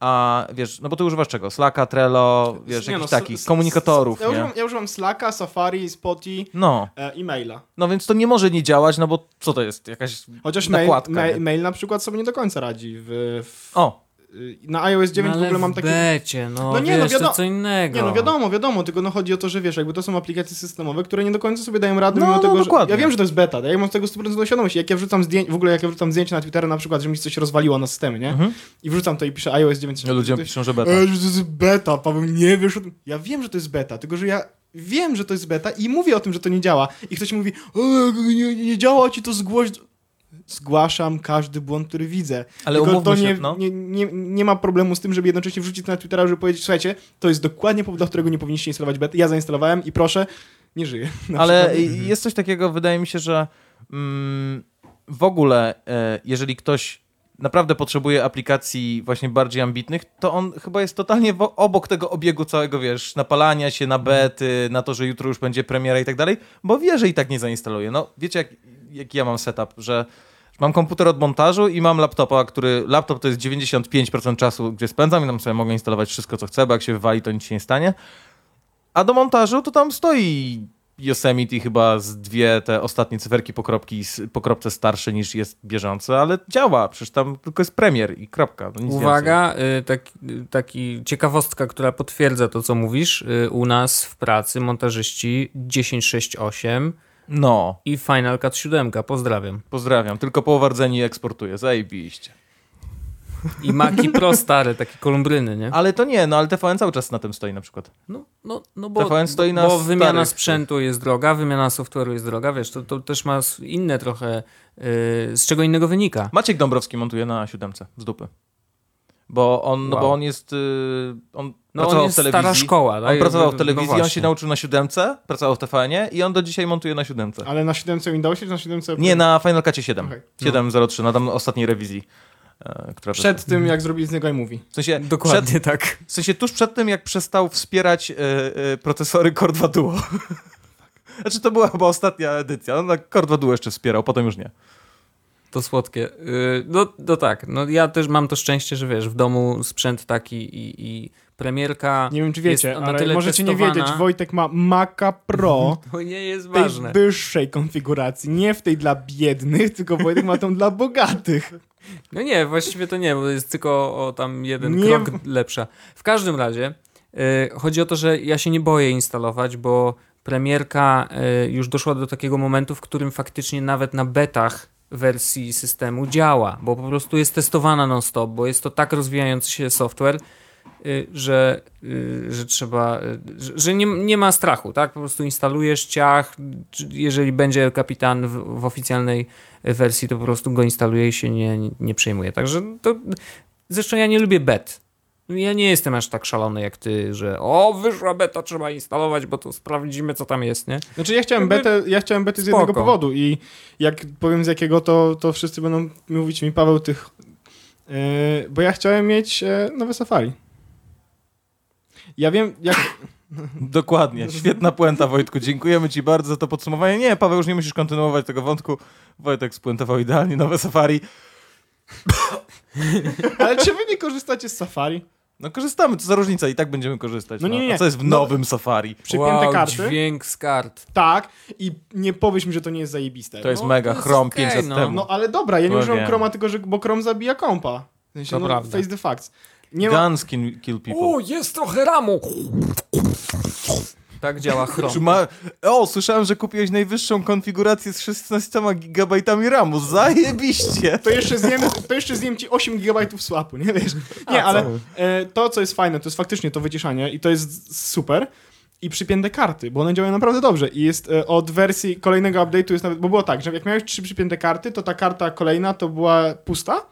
A wiesz, no bo ty używasz czego? Slacka, Trello, wiesz, jakichś no, takich s- komunikatorów, Ja nie? używam, ja używam Slacka, Safari, Spotify No, e, i maila. no więc to nie może nie działać, no bo co to jest? Jakaś Chociaż mail, nakładka, mail, nie? mail na przykład sobie nie do końca radzi. W, w, O, na iOS 9 no, w ogóle mam w taki... becie, no, No nie, no wiesz, wiadomo- to co innego. Nie, no wiadomo, wiadomo, tylko no chodzi o to, że wiesz, jakby to są aplikacje systemowe, które nie do końca sobie dają rady, No, mimo no, tego, dokładnie. że... Ja wiem, że to jest beta, ja mam z tego 100% świadomość. Jak ja wrzucam zdjęcie, w ogóle jak ja wrzucam zdjęcie na Twittera na przykład, że mi się coś rozwaliło na systemie, nie? Mhm. I wrzucam to i piszę iOS 9. ludziom to, piszą, że beta. E, że to jest beta, Paweł, nie wiesz o tym. Ja wiem, że to jest beta, tylko że ja wiem, że to jest beta i mówię o tym, że to nie działa. I ktoś mówi, nie, nie działa ci to zgłoś. Zgłaszam każdy błąd, który widzę. Ale Tylko to się, nie, no. nie, nie, nie ma problemu z tym, żeby jednocześnie wrzucić to na Twittera, żeby powiedzieć, słuchajcie, to jest dokładnie powód, dla którego nie powinniście instalować bety. Ja zainstalowałem i proszę, nie żyję. Ale przykład. jest coś takiego, wydaje mi się, że mm, w ogóle, e, jeżeli ktoś naprawdę potrzebuje aplikacji właśnie bardziej ambitnych, to on chyba jest totalnie obok tego obiegu całego, wiesz, napalania się na bety, na to, że jutro już będzie premiera i tak dalej, bo wie, że i tak nie zainstaluje. No, wiecie, jak, jaki ja mam setup, że mam komputer od montażu i mam laptopa, który, laptop to jest 95% czasu, gdzie spędzam i tam sobie mogę instalować wszystko, co chcę, bo jak się wywali, to nic się nie stanie. A do montażu to tam stoi Yosemite chyba z dwie te ostatnie cyferki pokropki, s- pokropce starsze niż jest bieżące, ale działa, przecież tam tylko jest premier i kropka. No. Uwaga, y, taki, y, taki ciekawostka, która potwierdza to, co mówisz. Y, U nas w pracy montażyści 1068 No, i Final Cut 7. Pozdrawiam. pozdrawiam, tylko połowa rdzeni eksportuję, zajebiście. I Maki Pro stare, takie kolumbryny, nie? Ale to nie, no ale TVN cały czas na tym stoi na przykład. No, no, no bo, TVN stoi na bo wymiana starych sprzętu jest droga, wymiana software'u jest droga, wiesz, to, to też ma inne trochę, y, z czego innego wynika. Maciek Dąbrowski montuje na siódemce z dupy. Bo on, no Wow. bo on jest, y, on No pracował on jest w telewizji. stara szkoła. On tak? pracował w No telewizji, on się nauczył na siódemce, pracował w TVN-ie i on do dzisiaj montuje na siódemce. Ale na 7 Windowsie czy na 7 Nie, na Final Cutie 7. Okej. 7.03, na tam ostatniej rewizji. e, Która Przed tym, jak zrobili z niego iMovie. w sensie, przed, Dokładnie tak. w sensie tuż przed tym, jak przestał wspierać e, e, procesory Core 2 Duo. znaczy to była chyba ostatnia edycja. On na Core 2 Duo jeszcze wspierał, potem już nie. To słodkie. Y, No, no tak, no ja też mam to szczęście, że wiesz, w domu sprzęt taki i, i premierka Nie wiem, czy wiecie, ale możecie nie testowana. wiedzieć, Wojtek ma Maca Pro To nie jest w tej ważne. wyższej konfiguracji, nie w tej dla biednych, tylko Wojtek ma tą dla bogatych. No nie, właściwie to nie, bo jest tylko o tam jeden Nie- krok lepsza. W każdym razie y, chodzi o to, że ja się nie boję instalować, bo premierka y, już doszła do takiego momentu, w którym faktycznie nawet na betach wersji systemu działa, bo po prostu jest testowana non-stop, bo jest to tak rozwijający się software, y, że, y, że trzeba, y, że, nie, nie ma strachu, tak? Po prostu instalujesz ciach, jeżeli będzie kapitan w, w oficjalnej wersji, to po prostu go instaluje i się nie, nie przejmuje. Także to, zresztą ja nie lubię bet. Ja nie jestem aż tak szalony jak ty, że o, wyszła beta, trzeba instalować, bo to sprawdzimy, co tam jest, nie? Znaczy ja chciałem Jakby betę, ja chciałem betę z spoko. jednego powodu i jak powiem z jakiego, to, to wszyscy będą mówić mi, Paweł, tych... Yy, bo ja chciałem mieć e, nowe Safari. Ja wiem, jak... Dokładnie, świetna puenta Wojtku, dziękujemy ci bardzo za to podsumowanie. Nie, Paweł, już nie musisz kontynuować tego wątku. Wojtek spuentował idealnie nowe Safari. Ale czy wy nie korzystacie z Safari? No korzystamy, co za różnica, i tak będziemy korzystać. No nie, nie, nie. A co jest w No- nowym Safari? Przypięte wow, karty. dźwięk z kart. Tak, i nie powiesz mi, że to nie jest zajebiste. To jest No, mega, to jest Chrome okej, 5 lat no. temu. No ale dobra, ja nie No używam. Chroma, tylko że, bo Chrome zabija kompa. W sensie, To no, prawda. face the facts. Nie ma... Guns kill, kill people. O, jest trochę ramu! Tak działa Chrome. ma... O, słyszałem, że kupiłeś najwyższą konfigurację z 16 GB RAMu. Zajebiście! To jeszcze zjem, to jeszcze zjem ci 8 GB słapu, nie wiesz? Nie, A, ale e, to, co jest fajne, to jest faktycznie to wyciszanie i to jest super. I przypięte karty, bo one działają naprawdę dobrze. I jest e, od wersji kolejnego update'u jest nawet, bo było tak, że jak miałeś trzy przypięte karty, to ta karta kolejna to była pusta.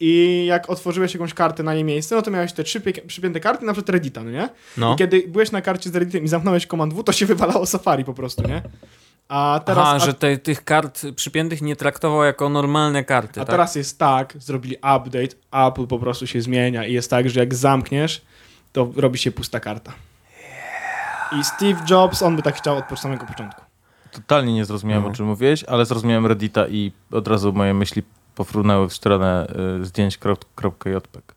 I jak otworzyłeś jakąś kartę na jej miejsce, no to miałeś te trzy przypięte karty, na przykład Reddita, no nie? No. I kiedy byłeś na karcie z Redditem i zamknąłeś Command W, to się wywalało Safari po prostu, nie? A teraz, Aha, a, że te, tych kart przypiętych nie traktował jako normalne karty, a tak? teraz jest tak, zrobili update, Apple po prostu się zmienia i jest tak, że jak zamkniesz, to robi się pusta karta. I Steve Jobs, on by tak chciał od samego początku. Totalnie nie zrozumiałem, No. o czym mówiłeś, ale zrozumiałem Reddita i od razu moje myśli pofrunęły w stronę y, zdjęć.jpg.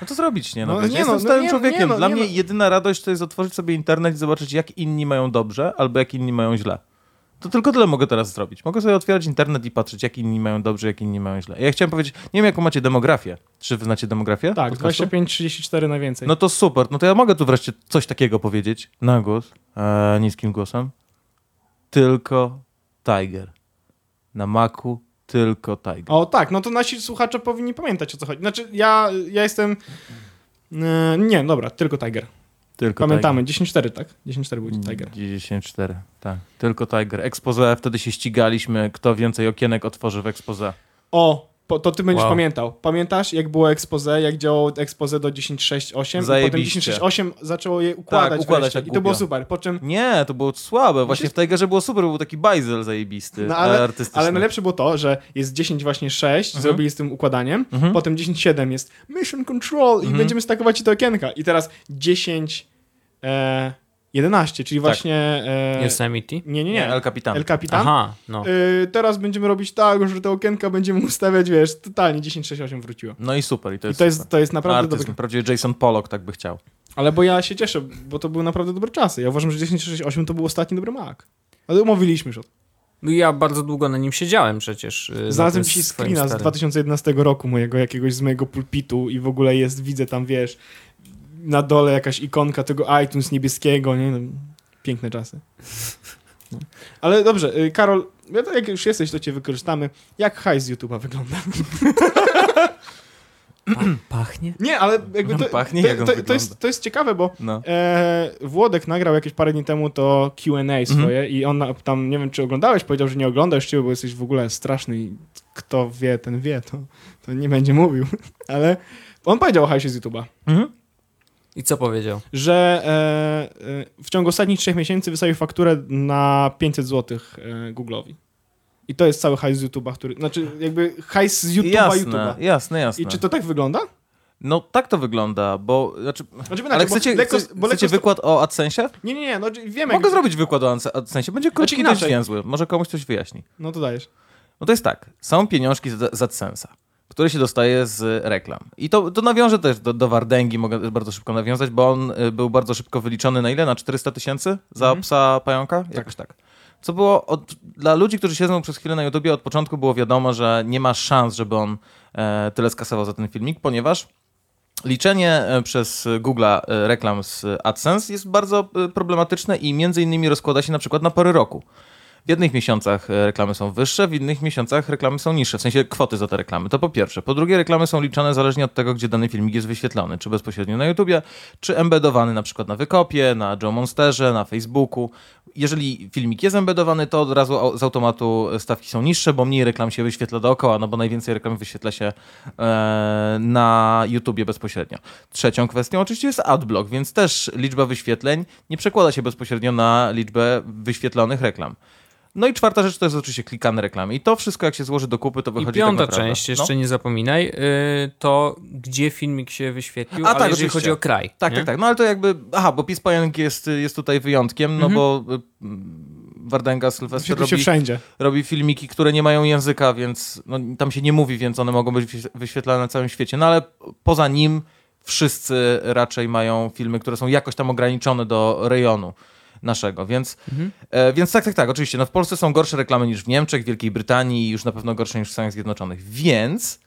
No to zrobić, nie? No, No nie jestem no, no stałym nie, człowiekiem. nie no, Dla nie mnie no. jedyna radość to jest otworzyć sobie internet i zobaczyć, jak inni mają dobrze, albo jak inni mają źle. To tylko tyle mogę teraz zrobić. Mogę sobie otwierać internet i patrzeć, jak inni mają dobrze, jak inni mają źle. Ja chciałem powiedzieć, nie wiem, jaką macie demografię. Czy wy znacie demografię? Tak, podcastu? 25-34 najwięcej. No to super. No to ja mogę tu wreszcie coś takiego powiedzieć na głos, e, niskim głosem. Tylko Tiger. Na Macu tylko Tiger. O tak, no to nasi słuchacze powinni pamiętać o co chodzi. Znaczy, ja, ja jestem... e, nie, dobra, tylko Tiger. Tylko Pamiętamy, 10-4, tak? 10-4 był Tiger. Tiger. 10.4, tak. Tylko Tiger. Expose, wtedy się ścigaliśmy, kto więcej okienek otworzy w expose. O, po, to ty będziesz Wow. pamiętał. Pamiętasz, jak było expose, jak działało expose do 10.6.8 i potem Zajebiście. 10.6.8 zaczęło je układać, Tak, układać tak I to było super. Po czym Nie, to było słabe. Właśnie w Tigerze było super, był taki bajzel zajebisty, No ale, artystyczny. ale najlepsze było to, że jest 10 właśnie 6, Mhm. zrobili z tym układaniem, Mhm. potem 10.7 jest Mission Control i Mhm. będziemy stakować ci te okienka. I teraz 10, e, 11, czyli właśnie... E, Yosemite? nie, nie, Nie. El Capitan. El Capitan. Aha, no. Y, teraz będziemy robić tak, że te okienka będziemy ustawiać, wiesz, totalnie 10.6.8 wróciło. No i super. I to I jest, to jest, to jest naprawdę prawdziwy Jason Pollock tak by chciał. Ale bo ja się cieszę, bo to były naprawdę dobre czasy. Ja uważam, że 10.6.8 to był ostatni dobry Mac. Ale umówiliśmy już o to. No Ja bardzo długo na nim siedziałem przecież. na Znalazłem dzisiaj swoim screena z starym. 2011 roku mojego, jakiegoś z mojego pulpitu i w ogóle jest, widzę tam, wiesz, na dole jakaś ikonka tego iTunes niebieskiego, nie? No, piękne czasy. No. Ale dobrze, y, Karol, ja to jak już jesteś, to cię wykorzystamy. Jak hajs z YouTube'a wygląda? Pa pachnie? Nie, ale jakby to, Pachnie, to, jak to, to, jest, to jest ciekawe, bo No. e, Włodek nagrał jakieś parę dni temu to Q&A Mhm. swoje i on tam, nie wiem czy oglądałeś, powiedział, że nie oglądasz ciebie, bo jesteś w ogóle straszny i kto wie, ten wie, to, to nie będzie mówił. Ale on powiedział o hajsie z YouTube'a, Mhm. I co powiedział? że e, e, w ciągu ostatnich trzech miesięcy wystawił fakturę na 500 zł e, Google'owi. I to jest cały hajs z YouTube'a, który, znaczy jakby hajs z YouTube'a Jasne, YouTube'a. jasne, jasne. I czy to tak wygląda? No tak to wygląda, bo... Znaczy, Znaczy, ale bo chcecie, lekko- chce, bo chcecie lekko- wykład o AdSense'ie? Nie, nie, nie, no wiemy. Mogę zrobić wykład o Adse- AdSense'ie, będzie krótki Znaczy inaczej. więzły. Może komuś coś wyjaśni. No to dajesz. No to jest tak, są pieniążki z, z AdSense'a, które się dostaje z reklam. I to, to nawiążę też do, do Wardęgi, mogę bardzo szybko nawiązać, bo on y, był bardzo szybko wyliczony na ile? Na 400 tysięcy za Mhm. psa pająka? Jakoś tak. Co było od, dla ludzi, którzy siedzą przez chwilę na YouTubie, od początku było wiadomo, że nie ma szans, żeby on e, tyle skasował za ten filmik, ponieważ liczenie e, przez Google'a e, reklam z AdSense jest bardzo e, problematyczne i między innymi rozkłada się na przykład na pory roku. W jednych miesiącach e, reklamy są wyższe, w innych miesiącach reklamy są niższe, w sensie kwoty za te reklamy. To po pierwsze. Po drugie, reklamy są liczone zależnie od tego, gdzie dany filmik jest wyświetlony, czy bezpośrednio na YouTubie, czy embedowany na przykład na Wykopie, na Joe Monsterze, na Facebooku. Jeżeli filmik jest embedowany, to od razu z automatu stawki są niższe, bo mniej reklam się wyświetla dookoła, no bo najwięcej reklam wyświetla się e, na YouTubie bezpośrednio. Trzecią kwestią oczywiście jest adblock, więc też liczba wyświetleń nie przekłada się bezpośrednio na liczbę wyświetlonych reklam. No i czwarta rzecz to jest oczywiście klikane reklamy. I to wszystko, jak się złoży do kupy, to I wychodzi piąta tak część, No. jeszcze nie zapominaj, y, to gdzie filmik się wyświetlił, A tak, jeżeli oczywiście. chodzi o kraj. Tak, nie? tak, tak. No ale to jakby. Aha, bo PiS Pająk jest, jest tutaj wyjątkiem, no Mhm. bo y, Wardęga Sylwester robi, wszędzie. robi filmiki, które nie mają języka, więc no, tam się nie mówi, więc one mogą być wyświe- wyświetlane na całym świecie. No ale poza nim wszyscy raczej mają filmy, które są jakoś tam ograniczone do rejonu naszego, więc, e, więc tak, tak, tak, oczywiście. No w Polsce są gorsze reklamy niż w Niemczech, Wielkiej Brytanii i już na pewno gorsze niż w Stanach Zjednoczonych, więc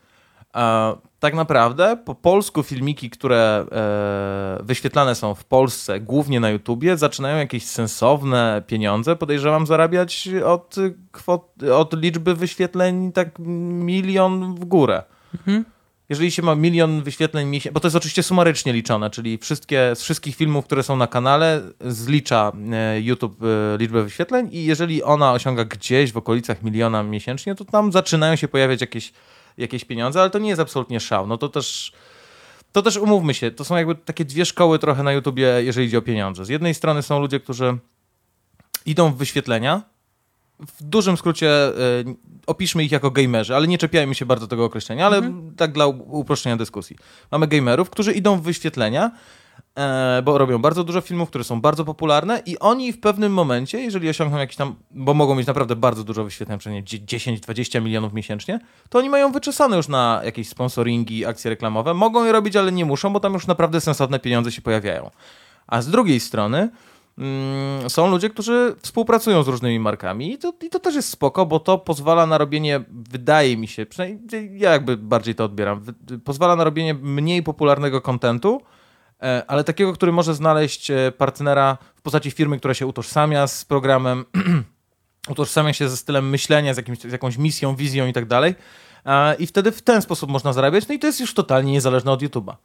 e, tak naprawdę po polsku filmiki, które e, wyświetlane są w Polsce, głównie na YouTubie, zaczynają jakieś sensowne pieniądze, podejrzewam, zarabiać od, kwot, od liczby wyświetleń tak milion w górę. Jeżeli się ma milion wyświetleń miesięcznie, bo to jest oczywiście sumarycznie liczone, czyli wszystkie, z wszystkich filmów, które są na kanale, zlicza e, YouTube e, liczbę wyświetleń i jeżeli ona osiąga gdzieś w okolicach miliona miesięcznie, to tam zaczynają się pojawiać jakieś, jakieś pieniądze, ale to nie jest absolutnie szał. No to też, to też umówmy się, to są jakby takie dwie szkoły trochę na YouTubie, jeżeli idzie o pieniądze. Z jednej strony są ludzie, którzy idą w wyświetlenia, w dużym skrócie e, opiszmy ich jako gamerzy, ale nie czepiajmy się bardzo tego określenia, ale tak dla uproszczenia dyskusji. Mamy gamerów, którzy idą w wyświetlenia, e, bo robią bardzo dużo filmów, które są bardzo popularne i oni w pewnym momencie, jeżeli osiągną jakiś tam, bo mogą mieć naprawdę bardzo dużo wyświetleń, przynajmniej 10-20 milionów miesięcznie, to oni mają wyczesane już na jakieś sponsoringi, akcje reklamowe. Mogą je robić, ale nie muszą, bo tam już naprawdę sensowne pieniądze się pojawiają. A z drugiej strony są ludzie, którzy współpracują z różnymi markami i to, i to też jest spoko, bo to pozwala na robienie, wydaje mi się, przynajmniej ja jakby bardziej to odbieram, pozwala na robienie mniej popularnego kontentu, e, ale takiego, który może znaleźć e, partnera w postaci firmy, która się utożsamia z programem, utożsamia się ze stylem myślenia, z, jakimś, z jakąś misją, wizją i tak dalej. I wtedy w ten sposób można zarabiać, no i to jest już totalnie niezależne od YouTube'a.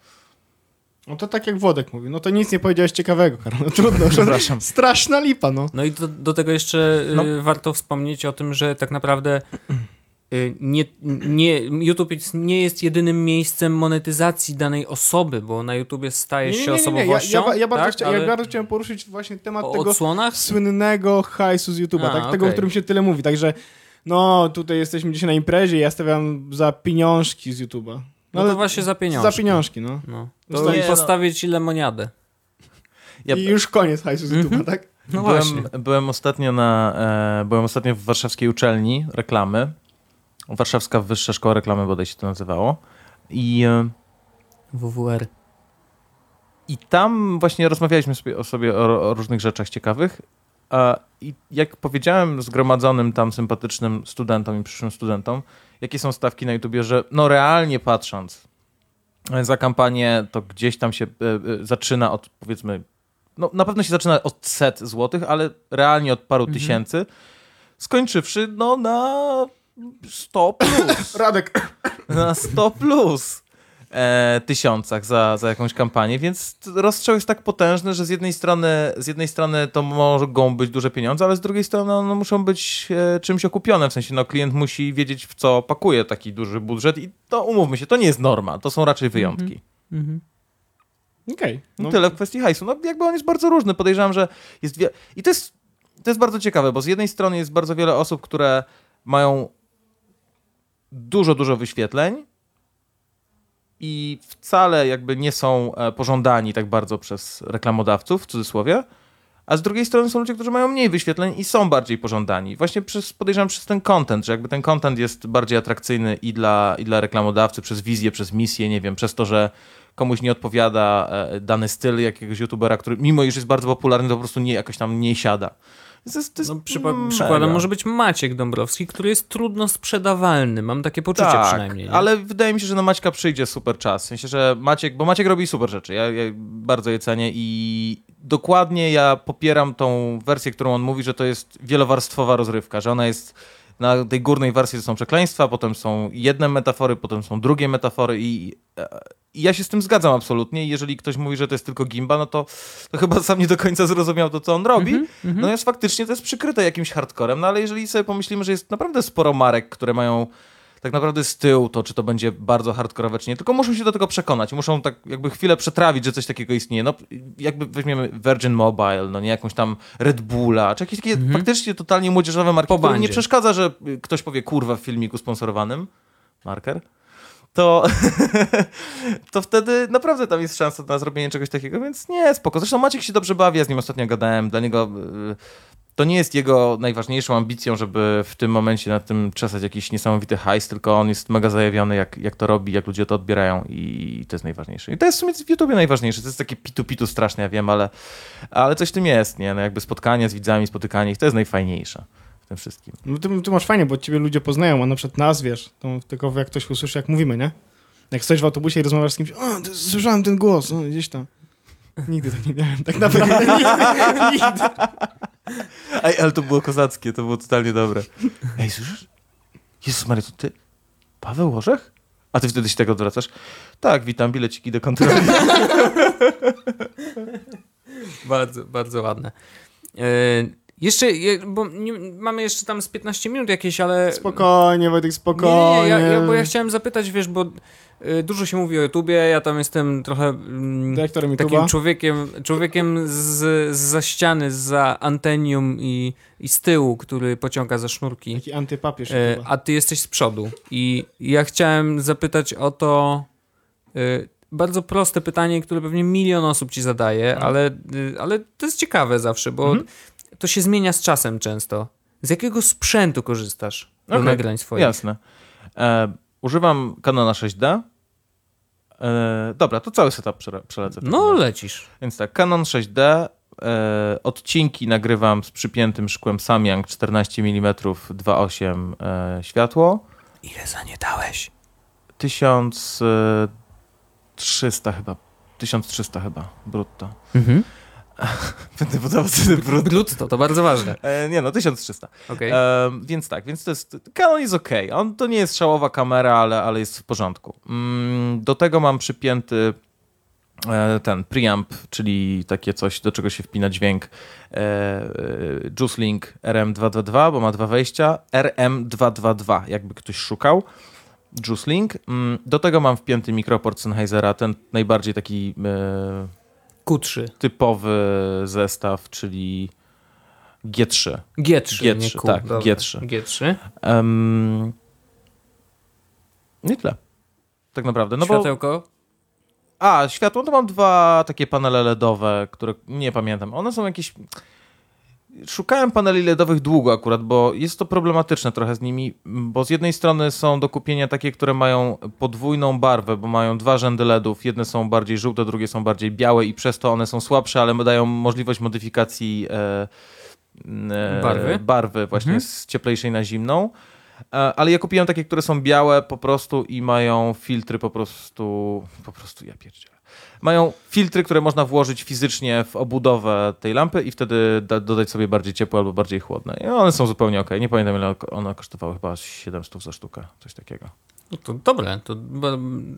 No to tak jak Włodek mówi, no to nic nie powiedziałeś ciekawego, Karol. No trudno, Przepraszam. straszna lipa, no. No i do, do tego jeszcze y, No. warto wspomnieć o tym, że tak naprawdę y, nie, nie, YouTube nie jest jedynym miejscem monetyzacji danej osoby, bo na YouTubie stajesz się osobowością. ja, ja, bardzo tak, chcia, ale ja bardzo chciałem poruszyć właśnie temat o tego odsłonach? słynnego hajsu z YouTube'a, A, tak, tego, o którym się tyle mówi. Także, no, tutaj jesteśmy dzisiaj na imprezie, ja stawiam za pieniążki z YouTube'a. No to właśnie za pieniążki. Za pieniążki, no. No. To nie, i no. postawić lemoniadę. Ja- I już koniec hajsu z YouTube'a, Mhm. tak? No byłem, właśnie. byłem ostatnio na, e, byłem ostatnio w warszawskiej uczelni reklamy. Warszawska Wyższa Szkoła Reklamy bodaj się to nazywało. I, e, WWR. I tam właśnie rozmawialiśmy sobie o, sobie o, o różnych rzeczach ciekawych. A, I jak powiedziałem zgromadzonym tam sympatycznym studentom i przyszłym studentom, jakie są stawki na YouTubie, że no realnie patrząc za kampanię, to gdzieś tam się e, e, zaczyna od powiedzmy, no na pewno się zaczyna od set złotych, ale realnie od paru tysięcy, skończywszy no na 100 plus. Radek, na 100 plus e, tysiącach za, za jakąś kampanię, więc rozstrzał jest tak potężny, że z jednej strony z jednej strony to mogą być duże pieniądze, ale z drugiej strony one muszą być e, czymś okupione, w sensie no klient musi wiedzieć w co pakuje taki duży budżet i to umówmy się, to nie jest norma, to są raczej wyjątki. Mhm. okej. No. No, Tyle w kwestii hajsu. No jakby on jest bardzo różny. Podejrzewam, że jest. I to jest, to jest bardzo ciekawe, bo z jednej strony jest bardzo wiele osób, które mają dużo, dużo wyświetleń i wcale jakby nie są e, pożądani tak bardzo przez reklamodawców, w cudzysłowie, a z drugiej strony są ludzie, którzy mają mniej wyświetleń i są bardziej pożądani. Właśnie przez, podejrzewam przez ten content, że jakby ten content jest bardziej atrakcyjny i dla, i dla reklamodawcy, przez wizję, przez misję, nie wiem, przez to, że komuś nie odpowiada e, dany styl jakiegoś youtubera, który mimo iż jest bardzo popularny, to po prostu nie, jakoś tam nie siada. Jest, No, przypa- mega. przykładem może być Maciek Dąbrowski, który jest trudno sprzedawalny. Mam takie poczucie tak, przynajmniej. Nie? ale wydaje mi się, że na Maćka przyjdzie super czas. W sensie, że Maciek, bo Maciek robi super rzeczy. Ja, ja bardzo je cenię i dokładnie ja popieram tą wersję, którą on mówi, że to jest wielowarstwowa rozrywka, że ona jest na tej górnej wersji są przekleństwa, potem są jedne metafory, potem są drugie metafory i, i ja się z tym zgadzam absolutnie. Jeżeli ktoś mówi, że to jest tylko gimba, no to, to chyba sam nie do końca zrozumiał to, co on robi. Mhm, Natomiast faktycznie to jest przykryte jakimś hardcorem, no ale jeżeli sobie pomyślimy, że jest naprawdę sporo marek, które mają tak naprawdę z tyłu to, czy to będzie bardzo hardkorowe, czy nie, tylko muszą się do tego przekonać, muszą tak jakby chwilę przetrawić, że coś takiego istnieje. No jakby weźmiemy Virgin Mobile, no nie, jakąś tam Red Bulla, czy jakieś takie faktycznie totalnie młodzieżowe marki, Po którym nie przeszkadza, że y, ktoś powie kurwa w filmiku sponsorowanym, marker, to, to wtedy naprawdę tam jest szansa na zrobienie czegoś takiego, więc nie, spoko. Zresztą Maciek się dobrze bawi, ja z nim ostatnio gadałem, dla niego y, to nie jest jego najważniejszą ambicją, żeby w tym momencie na tym czesać jakiś niesamowity hajs, tylko on jest mega zajawiony, jak, jak to robi, jak ludzie to odbierają i to jest najważniejsze. I to jest w sumie w YouTubie najważniejsze. To jest takie pitu-pitu straszne, ja wiem, ale, ale coś w tym jest, nie? No jakby spotkanie z widzami, spotykanie ich, to jest najfajniejsze tym wszystkim. No ty, ty masz fajnie, bo ciebie ludzie poznają, a na przykład nas, wiesz, to tylko jak ktoś usłyszy, jak mówimy, nie? Jak stoisz w autobusie i rozmawiasz z kimś, o, ty, słyszałem ten głos, no, gdzieś tam. Nigdy tak nie miałem, tak naprawdę nigdy, nigdy. Ej, ale to było kozackie, to było totalnie dobre. Ej, słyszysz? Jezus Maria, to ty? Paweł Orzech? A ty wtedy się tego odwracasz? Tak, witam, bileciki do kontroli. Bardzo, bardzo ładne. E, jeszcze, je- bo nie, mamy jeszcze tam z 15 minut jakieś, ale... Spokojnie, Wojtek, Nie, spokojnie. nie, ja, ja, bo ja chciałem zapytać, wiesz, bo y, dużo się mówi o YouTubie, ja tam jestem trochę mm, Dyrektorem takim YouTube'a. człowiekiem, człowiekiem z, za ściany, za antenium i, i z tyłu, który pociąga za sznurki. Taki antypapież. E, chyba. a ty jesteś z przodu. I ja chciałem zapytać o to e, bardzo proste pytanie, które pewnie milion osób ci zadaje, Mhm. ale, y, ale to jest ciekawe zawsze, bo to się zmienia z czasem często. Z jakiego sprzętu korzystasz do Okej, nagrań swoich? Jasne. E, używam Canona 6D. E, dobra, to cały setup przele- przelecę. No, lecisz. Więc tak, Canon 6D. E, odcinki nagrywam z przypiętym szkłem Samyang 14 mm 2.8 e, światło. Ile za nie dałeś? 1300 chyba. 1300 chyba brutto. Mhm. Będę podawał ceny brutto. Brutto, to bardzo ważne. E, nie no, 1300. Okej. E, więc tak, więc to jest. Canon jest ok. On to nie jest szałowa kamera, ale, ale jest w porządku. Mm, do tego mam przypięty e, ten preamp, czyli takie coś, do czego się wpina dźwięk. E, e, Juice Link RM222, bo ma dwa wejścia. RM222, jakby ktoś szukał. Juice Link. Mm, do tego mam wpięty mikroport Sennheisera, ten najbardziej taki e, Q3. typowy zestaw, czyli G3. G3, nie G3, Q. tak, Dobra. G3. G3. Um, nie tyle. Tak naprawdę. No bo, Światełko. a, światło, to mam dwa takie panele LEDowe, które nie pamiętam. One są jakieś... Szukałem paneli LEDowych długo akurat, bo jest to problematyczne trochę z nimi, bo z jednej strony są do kupienia takie, które mają podwójną barwę, bo mają dwa rzędy LEDów. Jedne są bardziej żółte, drugie są bardziej białe i przez to one są słabsze, ale dają możliwość modyfikacji e, e, Barwy? barwy właśnie Mhm. z cieplejszej na zimną. E, Ale ja kupiłem takie, które są białe po prostu i mają filtry po prostu, po prostu ja pierdzielę. Mają filtry, które można włożyć fizycznie w obudowę tej lampy i wtedy da, dodać sobie bardziej ciepłe albo bardziej chłodne. I one są zupełnie ok. Nie pamiętam ile one kosztowały, chyba 700 za sztukę, coś takiego. No to dobre. To,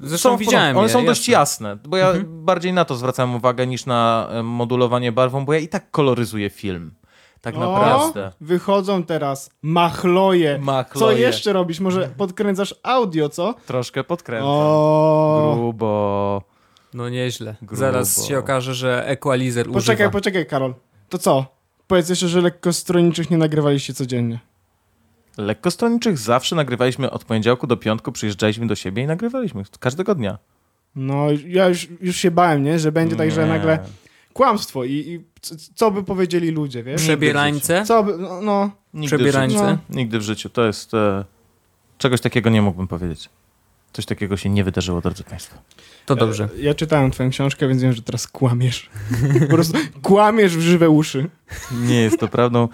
zresztą Są widziałem One je, są dość jasne. jasne, bo ja Mhm. bardziej na to zwracałem uwagę niż na e, modulowanie barwą, bo ja i tak koloryzuję film. Tak O, naprawdę. wychodzą teraz machloje. Co Machloje. jeszcze robisz? Może podkręcasz audio, co? Troszkę podkręcam. O, Grubo. No nieźle. Grubo. Zaraz się okaże, że equalizer Poczekaj, używa. poczekaj, Karol. To co? Powiedz jeszcze, że lekko stronniczych nie nagrywaliście codziennie. Lekkostronniczych zawsze nagrywaliśmy od poniedziałku do piątku, przyjeżdżaliśmy do siebie i nagrywaliśmy każdego dnia. No, ja już, już się bałem, nie? Że będzie tak, że nagle kłamstwo i, i co by powiedzieli ludzie, wiesz? Przebierańce? Co by, no, no Nigdy w Przebierańce? życiu. No. Nigdy w życiu. To jest... E, czegoś takiego nie mógłbym powiedzieć. Coś takiego się nie wydarzyło, drodzy Państwo. To dobrze. E, Ja czytałem twoją książkę, więc wiem, że teraz kłamiesz. po prostu kłamiesz w żywe uszy. Nie jest to prawdą.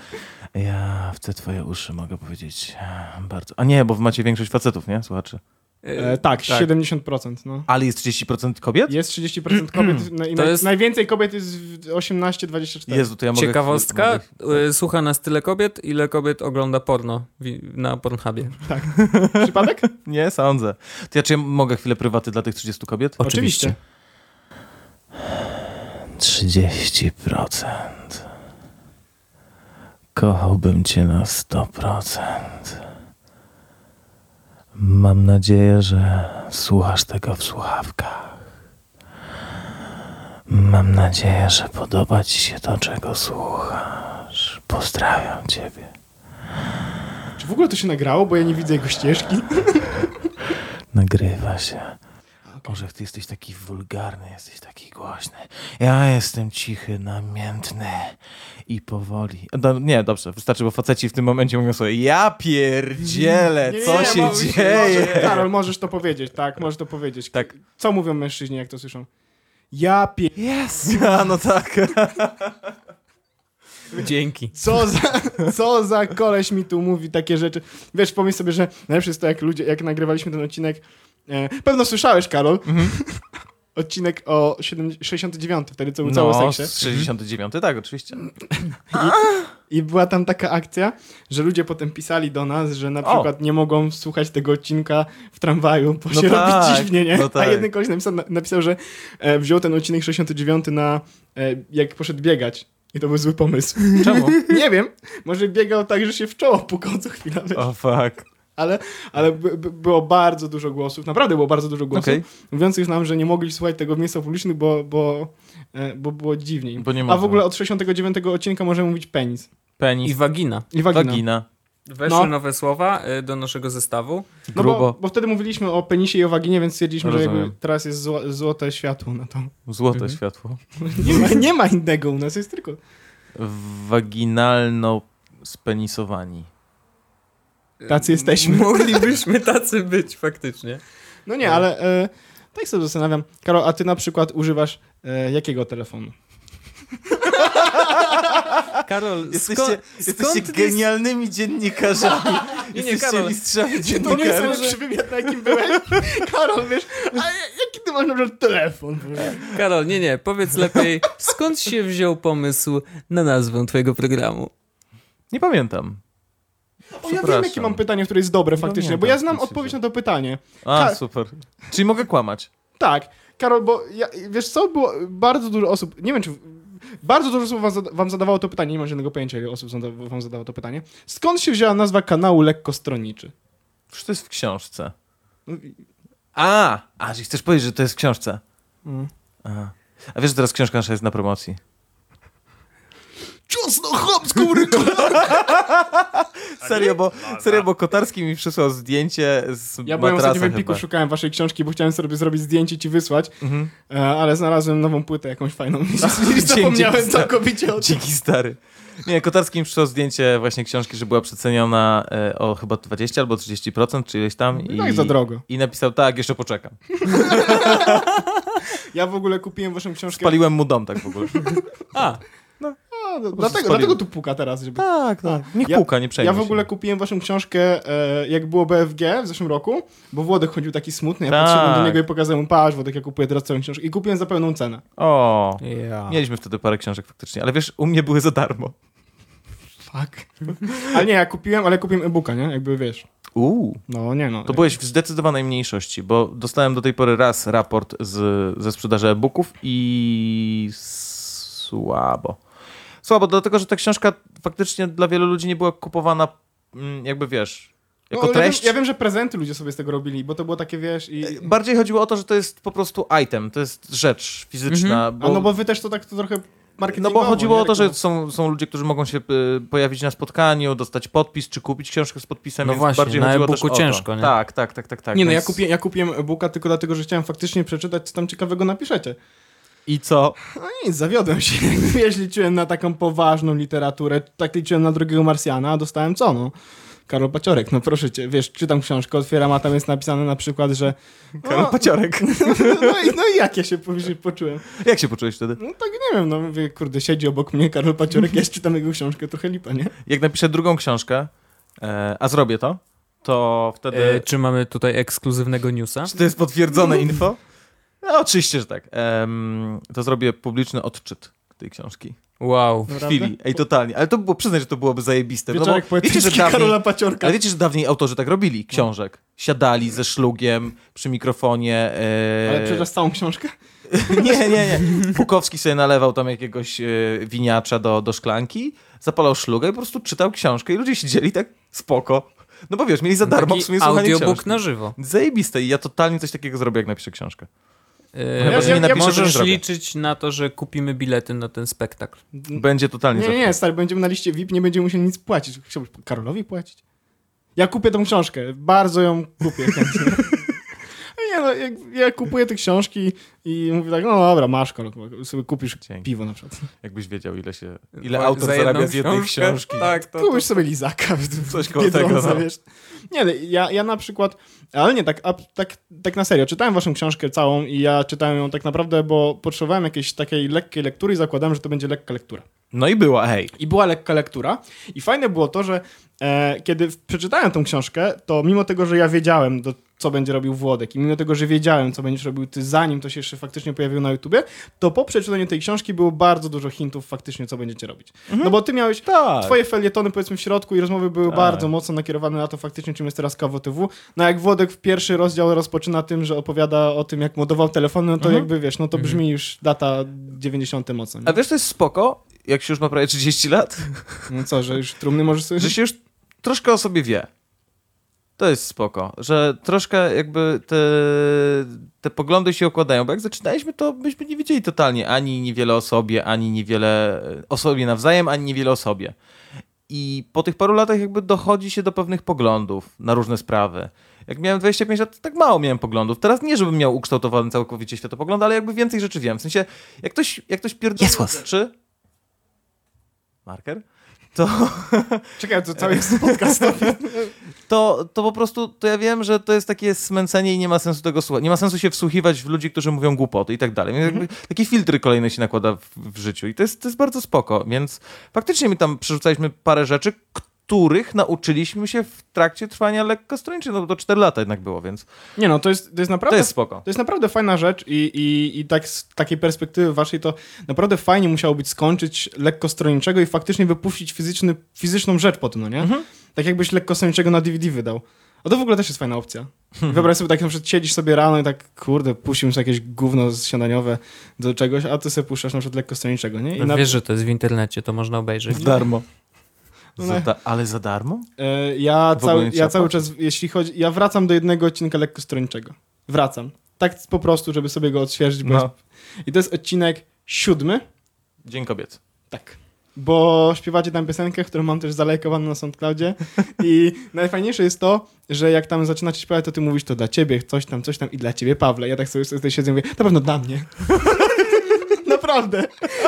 Ja w te twoje uszy mogę powiedzieć e, bardzo... A nie, bo wy macie większość facetów, nie? Słuchaczy. E, tak, 70%, no. Ale jest 30% kobiet? Jest 30% kobiet no, i To naj, jest- najwięcej kobiet jest w 18-24. Jezu, to ja mogę... Ciekawostka, mogę- y, słucha nas tyle kobiet, ile kobiet ogląda porno na Pornhubie. Przypadek? Nie, sądzę. To ja czy ja mogę chwilę prywaty dla tych 30 kobiet? Oczywiście. 30%. Kochałbym cię na 100%. Mam nadzieję, że słuchasz tego w słuchawkach. Mam nadzieję, że podoba ci się to, czego słuchasz. Pozdrawiam ciebie. Czy w ogóle to się nagrało, bo ja nie widzę jego ścieżki? Nagrywa się. Może ty jesteś taki wulgarny, jesteś taki głośny. Ja jestem cichy, namiętny i powoli. No, nie, dobrze, wystarczy, bo faceci w tym momencie mówią sobie ja pierdzielę, Nie, co nie, się możesz- dzieje? możesz- Karol, możesz to powiedzieć, tak, możesz to powiedzieć. Tak. Co mówią mężczyźni, jak to słyszą? Ja pie... Yes! A, no tak. Dzięki. Co za, co za koleś mi tu mówi takie rzeczy. Wiesz, pomyśl sobie, że najlepsze jest to, jak ludzie, jak nagrywaliśmy ten odcinek. E, pewno słyszałeś, Karol. Mhm. Odcinek o 7, 69, wtedy co był cały No, o seksie. z 69, tak, oczywiście. I była tam taka akcja, że ludzie potem pisali do nas, że na O. przykład nie mogą słuchać tego odcinka w tramwaju, bo No się tak, robi dziwnie, nie? no tak. A jeden koleś napisał, napisał że e, wziął ten odcinek 69 na, e, jak poszedł biegać. I to był zły pomysł. Czemu? nie wiem, może biegał tak, że się w czoło pukał co wiesz? O, fuck. Ale, ale by, by, było bardzo dużo głosów, naprawdę było bardzo dużo głosów, Okej. mówiących nam, że nie mogli słuchać tego w miejscach publicznych, bo, bo, e, bo było dziwniej. Bo nie A w ogóle od 69 odcinka możemy mówić penis. Penis, I wagina. I wagina. wagina, Weszły No. nowe słowa y, do naszego zestawu. No grubo, bo, bo wtedy mówiliśmy o penisie i o waginie, więc stwierdziliśmy, że Rozumiem. jakby teraz jest zło, złote światło na to. złote Mhm. światło. Nie ma, nie ma innego u nas, jest tylko... Waginalno spenisowani. Tacy jesteśmy. Moglibyśmy tacy być, faktycznie. No nie, ale e, tak sobie zastanawiam. Karol, a ty na przykład używasz e, jakiego telefonu? Karol, Jesteście, skąd, jesteście skąd genialnymi dziennikarzami. Nie, nie, jesteście Karol. mistrzami To nie jest dziennikarzy. najlepszy wywiad, na jakim byłeś? Karol, wiesz, a jaki ty masz na przykład telefon? Karol, nie, nie, powiedz lepiej, skąd się wziął pomysł na nazwę twojego programu? Nie pamiętam. O, ja wiem, jakie mam pytanie, które jest dobre faktycznie, nie bo ja wiem, znam odpowiedź na to pytanie. A, Ka- super. Czyli mogę kłamać. Tak, Karol, bo ja, wiesz co, było bardzo dużo osób, nie wiem czy, bardzo dużo osób wam, zada, wam zadawało to pytanie, nie mam żadnego pojęcia, ile osób zada, wam zadało to pytanie. Skąd się wzięła nazwa kanału Lekkostronniczy? Przecież to jest w książce. No i- A, a, że chcesz powiedzieć, że to jest w książce. Mm. A, a wiesz, że teraz książka nasza jest na promocji. Ciosno chłopską ryką! Serio, bo, serio, bo Kotarski mi przysłał zdjęcie z Ja byłem matrasa w Empiku, chyba. szukałem waszej książki, bo chciałem sobie zrobić zdjęcie i ci wysłać, Mhm. e, ale znalazłem nową płytę jakąś fajną i Dzięki, zapomniałem całkowicie o tym. Dzięki stary. Nie, Kotarski mi przysłał zdjęcie właśnie książki, że była przeceniona e, o chyba 20 albo 30%, czy ileś tam. No jak za drogo. I napisał, tak, jeszcze poczekam. Ja w ogóle kupiłem waszą książkę... Spaliłem mu dom tak w ogóle. A, no, dlatego, spaliłem. dlatego tu puka teraz, żeby... tak, tak. Niech Ja- puka, nie przejmuj Ja w się. ogóle kupiłem waszą książkę, e, jak było BFG w zeszłym roku, bo Włodek chodził taki smutny, ja Tak. podszedłem do niego i pokazałem mu, patrz Włodek, ja kupuję teraz całą książkę i kupiłem za pełną cenę. O, ja. mieliśmy wtedy parę książek faktycznie, ale wiesz, u mnie były za darmo. Fuck. ale nie, ja kupiłem, ale kupiłem e-booka, nie? Jakby wiesz. Uuu. No nie no. To byłeś w zdecydowanej mniejszości, bo dostałem do tej pory raz raport z, ze sprzedaży e-booków i słabo. Słabo, dlatego że ta książka faktycznie dla wielu ludzi nie była kupowana, mm, jakby wiesz, no, jako ale ja, wiem, treść. ja wiem, że prezenty ludzie sobie z tego robili, bo to było takie, wiesz, i... Bardziej chodziło o to, że to jest po prostu item, to jest rzecz fizyczna. A no bo wy też to tak to trochę No bo chodziło nie? o to, że Reklama. są, są ludzie, którzy mogą się y, pojawić na spotkaniu, dostać podpis, czy kupić książkę z podpisem, No więc właśnie, bardziej na e-booku ciężko, to. nie? Tak, tak, tak, tak, tak. Nie no, ja więc- kupiłem, ja kupiłem e-booka tylko dlatego, że chciałem faktycznie przeczytać, co tam ciekawego napiszecie. I co? No nic, zawiodłem się. Wiesz, liczyłem na taką poważną literaturę, tak liczyłem na drugiego Marsjana, a dostałem co, no? Karol Paciorek, no proszę cię, wiesz, czytam książkę, otwieram, a tam jest napisane na przykład, że... Karol No, Paciorek. no, i, no i jak ja się poczułem? Jak się poczułeś wtedy? No tak nie wiem, no mówię, kurde, siedzi obok mnie Karol Paciorek, ja czytam jego książkę, trochę lipa, nie? Jak napiszę drugą książkę, e, a zrobię to, to wtedy... E, czy mamy tutaj ekskluzywnego newsa? Czy to jest potwierdzone info? No, oczywiście, że tak. Em, to zrobię publiczny odczyt tej książki. Wow. W chwili. Ej, totalnie. Ale to było, przyznać, że to byłoby zajebiste. No bo Wieczorek wiecie, że dawniej, Karola Paciorka. ale wiecie, że dawniej autorzy tak robili, książek. Siadali ze szlugiem przy mikrofonie. E, Ale przeczytasz całą książkę? nie, nie, nie. Bukowski sobie nalewał tam jakiegoś e, winiacza do, do szklanki, zapalał szlugę i po prostu czytał książkę i ludzie siedzieli tak spoko. No bo wiesz, mieli za darmo w Taki sumie słuchanie audiobook książki. na żywo. Zajebiste i ja totalnie coś takiego zrobię, jak napiszę książkę. Nie napiszę, to nie możesz liczyć na to, że kupimy bilety na ten spektakl. Będzie totalnie Nie, nie, nie, stary, będziemy na liście VIP, nie będziemy musieli nic płacić. Chciałbyś Karolowi płacić? Ja kupię tą książkę, bardzo ją kupię chętnie. Nie no, jak, ja kupuję te książki i mówię tak, no dobra, masz kolok, sobie kupisz Dzięki. piwo na przykład. Jakbyś wiedział, ile się. Ile Za autor jedną zarabia z jednej książkę? książki. Tak, to, Kupisz sobie lizaka. Coś koło tego, no. wiesz. Nie, no, ja, ja na przykład, ale nie, tak, a, tak, tak na serio, czytałem waszą książkę całą i ja czytałem ją tak naprawdę, bo potrzebowałem jakiejś takiej lekkiej lektury i zakładałem, że to będzie lekka lektura. No i była, hej. I była lekka lektura. I fajne było to, że e, kiedy przeczytałem tą książkę, to mimo tego, że ja wiedziałem, do, co będzie robił Włodek i mimo tego, że wiedziałem, co będziesz robił ty, zanim to się jeszcze faktycznie pojawiło na YouTubie, to po przeczytaniu tej książki było bardzo dużo hintów faktycznie, co będziecie robić. No bo ty miałeś Tak. Twoje felietony powiedzmy w środku i rozmowy były Tak. bardzo mocno nakierowane na to faktycznie, czym jest teraz KWTW. No jak Włodek w pierwszy rozdział rozpoczyna tym, że opowiada o tym, jak modował telefony, no to Mhm. jakby wiesz, no to brzmi już data 90 mocno. Nie? A wiesz, to jest spoko, jak się już ma prawie 30 lat, No co, że już trumny możesz sobie... że się już troszkę o sobie wie. To jest spoko, że troszkę jakby te, te poglądy się układają, bo jak zaczynaliśmy, to myśmy nie wiedzieli totalnie ani niewiele o sobie, ani niewiele o sobie nawzajem, ani niewiele o sobie. I po tych paru latach jakby dochodzi się do pewnych poglądów na różne sprawy. Jak miałem 25 lat, to tak mało miałem poglądów. Teraz nie, żebym miał ukształtowany całkowicie światopogląd, ale jakby więcej rzeczy wiem. W sensie, jak ktoś, jak ktoś pierdoli rzeczy... Marker? To, Czekaj, to cały jest podcast. to, to po prostu, to ja wiem, że to jest takie smęcenie i nie ma sensu tego słuchać. Nie ma sensu się wsłuchiwać w ludzi, którzy mówią głupoty i tak dalej. Jakby Takie filtry kolejne się nakłada w, w życiu i to jest, to jest bardzo spoko. Więc faktycznie my tam przerzucaliśmy parę rzeczy, których nauczyliśmy się w trakcie trwania lekkostroniczej. No to 4 lata jednak było, więc Nie no, to jest, to jest naprawdę... to jest spoko. To jest naprawdę fajna rzecz i, i, i tak z takiej perspektywy waszej to naprawdę fajnie musiało być skończyć lekkostroniczego i faktycznie wypuścić fizyczny, fizyczną rzecz po tym, no nie? Tak jakbyś lekkostroniczego na DVD wydał. A to w ogóle też jest fajna opcja. Wyobraź sobie tak, na przykład siedzisz sobie rano i tak, kurde, puścił sobie jakieś gówno śniadaniowe do czegoś, a ty sobie puszczasz na przykład lekkostroniczego, nie? I No na, Wiesz, że to jest w internecie, to można obejrzeć. darmo. No Za da- ale za darmo? e, ja, cały, ja cały czas, jeśli chodzi, ja wracam do jednego odcinka lekkostroniczego. Wracam. Tak po prostu, żeby sobie go odświeżyć. No. jest, I to jest odcinek siódmy. Dzień kobiet. Tak. Bo śpiewacie tam piosenkę, którą mam też zalajkowaną na SoundCloudzie i najfajniejsze jest to, że jak tam zaczynacie śpiewać, to ty mówisz to dla ciebie, coś tam, coś tam i dla ciebie, Pawle. Ja tak sobie tutaj siedzę i mówię, na pewno dla mnie. Naprawdę.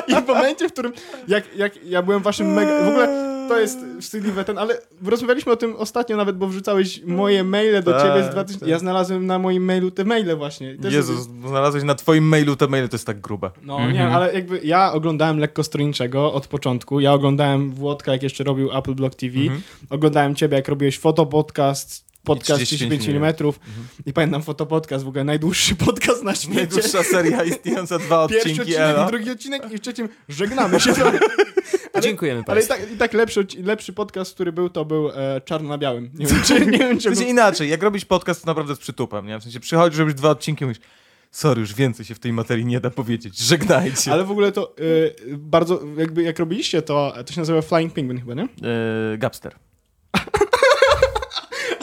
I w momencie, w którym, jak, jak ja byłem waszym mega, w ogóle to jest wstydliwe ten, ale rozmawialiśmy o tym ostatnio nawet, bo wrzucałeś moje maile do Tak, ciebie z 2000, tak. ja znalazłem na moim mailu te maile właśnie. Jest- Jezus, znalazłeś na twoim mailu te maile, to jest tak grube. no nie, ale jakby ja oglądałem lekko stronniczego od początku. Ja oglądałem Włodka, jak jeszcze robił Apple Block TV. Mhm. Oglądałem ciebie, jak robiłeś fotopodcast, podcast 35 35 mm. I pamiętam fotopodcast, w ogóle najdłuższy podcast na świecie. Najdłuższa seria istniejąca dwa Pierwszy odcinki odcinek Ela. i drugi odcinek i w trzecim żegnamy się. Ale- Dziękujemy Ale i Państwu. tak, i tak lepszy, lepszy podcast, który był, to był e, Czarno na Białym. Nie wiem, czy, nie wiem, W czy sensie inaczej, jak robić podcast, to naprawdę z przytupem, nie? W sensie przychodzisz, robisz dwa odcinki mówisz, sorry, już więcej się w tej materii nie da powiedzieć, żegnajcie. Ale w ogóle to e, bardzo, jakby jak robiliście to, to się nazywa Flying Penguin chyba, nie? Yy, Gapster.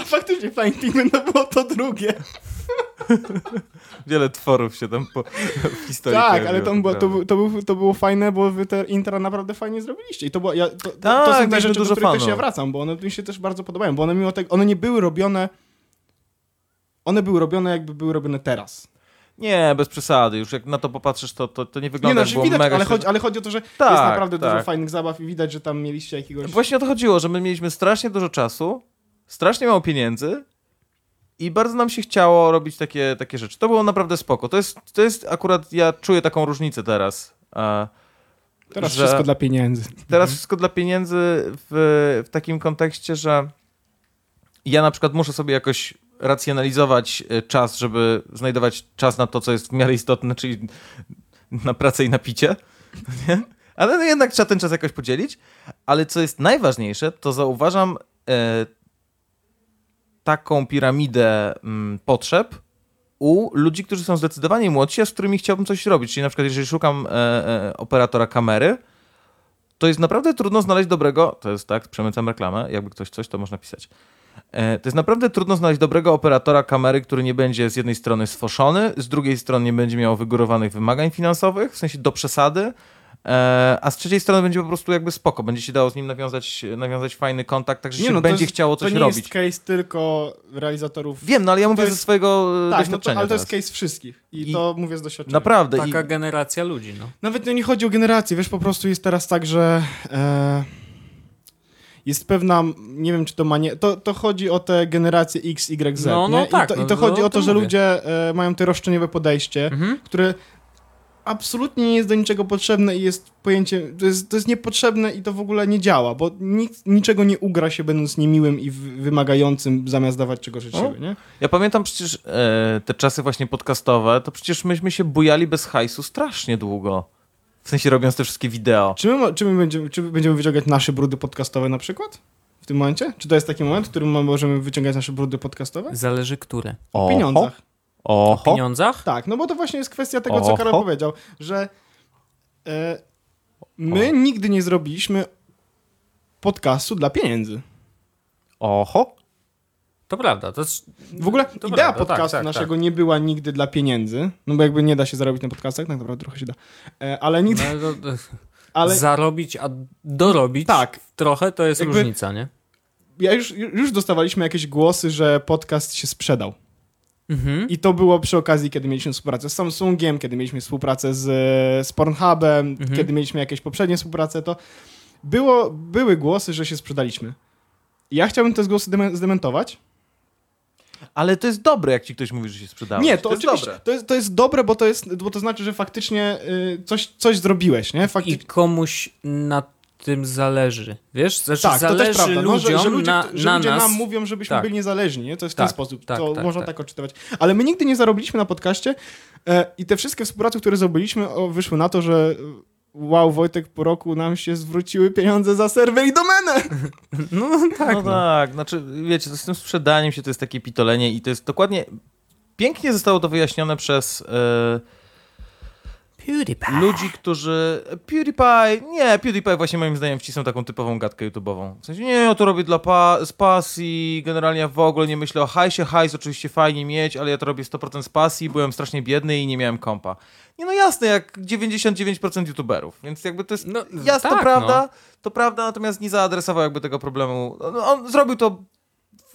Faktycznie Flying Penguin to było to drugie. Wiele tworów się tam po, w historii Tak, ale to, było, to, to, był, to było fajne, bo wy te intra naprawdę fajnie zrobiliście. I to, było, ja, to, to, to Tak, są te rzeczy, do dużo których też ja wracam, bo one mi się też bardzo podobają, bo one mimo tego, one nie były robione, one były robione jakby były robione teraz. Nie, bez przesady, już jak na to popatrzysz, to, to, to nie Nie wygląda, no, jak było widać, mega... ale chodzi, ale chodzi o to, że Tak, jest naprawdę dużo tak. fajnych zabaw i widać, że tam mieliście jakiegoś... Właśnie o to chodziło, że my mieliśmy strasznie dużo czasu, strasznie mało pieniędzy i bardzo nam się chciało robić takie, takie rzeczy. To było naprawdę spoko. To jest, to jest akurat, ja czuję taką różnicę teraz. E, Teraz wszystko dla pieniędzy. Teraz wszystko dla pieniędzy w, w takim kontekście, że ja na przykład muszę sobie jakoś racjonalizować e, czas, żeby znajdować czas na to, co jest w miarę istotne, czyli na pracę i na picie. Nie? Ale no jednak trzeba ten czas jakoś podzielić. Ale co jest najważniejsze, to zauważam e, taką piramidę mm, potrzeb u ludzi, którzy są zdecydowanie młodsi, a z którymi chciałbym coś robić. Czyli na przykład, jeżeli szukam e, e, operatora kamery, to jest naprawdę trudno znaleźć dobrego. To jest tak, przemycam reklamę. Jakby ktoś coś, to można pisać. E, To jest naprawdę trudno znaleźć dobrego operatora kamery, który nie będzie z jednej strony sfoszony, z drugiej strony nie będzie miał wygórowanych wymagań finansowych, w sensie do przesady, a z trzeciej strony będzie po prostu jakby spoko, będzie się dało z nim nawiązać, nawiązać fajny kontakt, także Nie się no, to będzie jest- chciało To coś nie robić. jest case tylko realizatorów. Wiem, no ale ja mówię jest- ze swojego e, tak, no to, doświadczenia ale to jest case wszystkich. I, I- to mówię z doświadczenia. Naprawdę. Taka I, generacja ludzi, no. Nawet nie chodzi o generację, wiesz, po prostu jest teraz tak, że e, jest pewna, nie wiem czy to ma nie, to, to chodzi o te generacje X, Y, Z, No, no nie? tak, I to, no i to to chodzi o o to, że mówię. ludzie e, mają te roszczeniowe podejście, Mhm. które absolutnie nie jest do niczego potrzebne i jest pojęcie, to jest, to jest niepotrzebne i to w ogóle nie działa, bo nikt, niczego nie ugra się będąc niemiłym i w, wymagającym zamiast dawać czegoś od siebie, nie? ja pamiętam przecież e, te czasy właśnie podcastowe, to przecież myśmy się bujali bez hajsu strasznie długo. W sensie robiąc te wszystkie wideo. Czy my, czy my będziemy, czy będziemy wyciągać nasze brudy podcastowe na przykład? W tym momencie? Czy to jest taki moment, w którym my możemy wyciągać nasze brudy podcastowe? Zależy które. O pieniądzach. O pieniądzach? Tak, no bo to właśnie jest kwestia tego, co Oho. Karol powiedział, że e, my nigdy nie zrobiliśmy podcastu dla pieniędzy. Oho. To prawda. To jest... W ogóle To idea prawda, podcastu tak, tak, naszego nie była nigdy dla pieniędzy, no bo jakby nie da się zarobić na podcastach, tak naprawdę trochę się da, e, ale nigdy, No, to, to, ale Zarobić, a dorobić tak, trochę to jest Jakby- różnica, nie? ja już, już dostawaliśmy jakieś głosy, że podcast się sprzedał. Mhm. I to było przy okazji, kiedy mieliśmy współpracę z Samsungiem, kiedy mieliśmy współpracę z, z Pornhubem, Mhm. kiedy mieliśmy jakieś poprzednie współprace, to było, były głosy, że się sprzedaliśmy. Ja chciałbym te głosy deme- zdementować. Ale to jest dobre, jak ci ktoś mówi, że się sprzedałeś. Nie, to, jest oczywiście, dobre. to, jest, to jest dobre, bo to, jest, bo to znaczy, że faktycznie y, coś, coś zrobiłeś, nie? I Faktycznie. komuś na tym zależy. Wiesz? Znaczy Tak, to zależy też prawda, no, że, że ludzie, na, że na ludzie nas. nam mówią, żebyśmy Tak. byli niezależni, nie? To jest w Tak, ten sposób, tak, to tak, można tak. tak. odczytywać. Ale my nigdy nie zarobiliśmy na podcaście e, i te wszystkie współprace, które zrobiliśmy, o, wyszły na to, że e, wow, Wojtek, po roku nam się zwróciły pieniądze za serwer i domenę. No tak. no tak, znaczy wiecie, to z tym sprzedaniem się to jest takie pitolenie i to jest dokładnie... Pięknie zostało to wyjaśnione przez e, PewDiePie. ludzi, którzy... PewDiePie, nie, PewDiePie właśnie moim zdaniem wcisnął taką typową gadkę YouTube'ową. W sensie, nie, ja to robię dla pa z pasji, generalnie ja w ogóle nie myślę o hajsie, hajs oczywiście fajnie mieć, ale ja to robię 100% z pasji, byłem strasznie biedny i nie miałem kompa. Nie no jasne, jak 99% YouTuberów, więc jakby to jest... No, jasne, tak, to prawda, to prawda, natomiast nie zaadresował jakby tego problemu. No, on zrobił to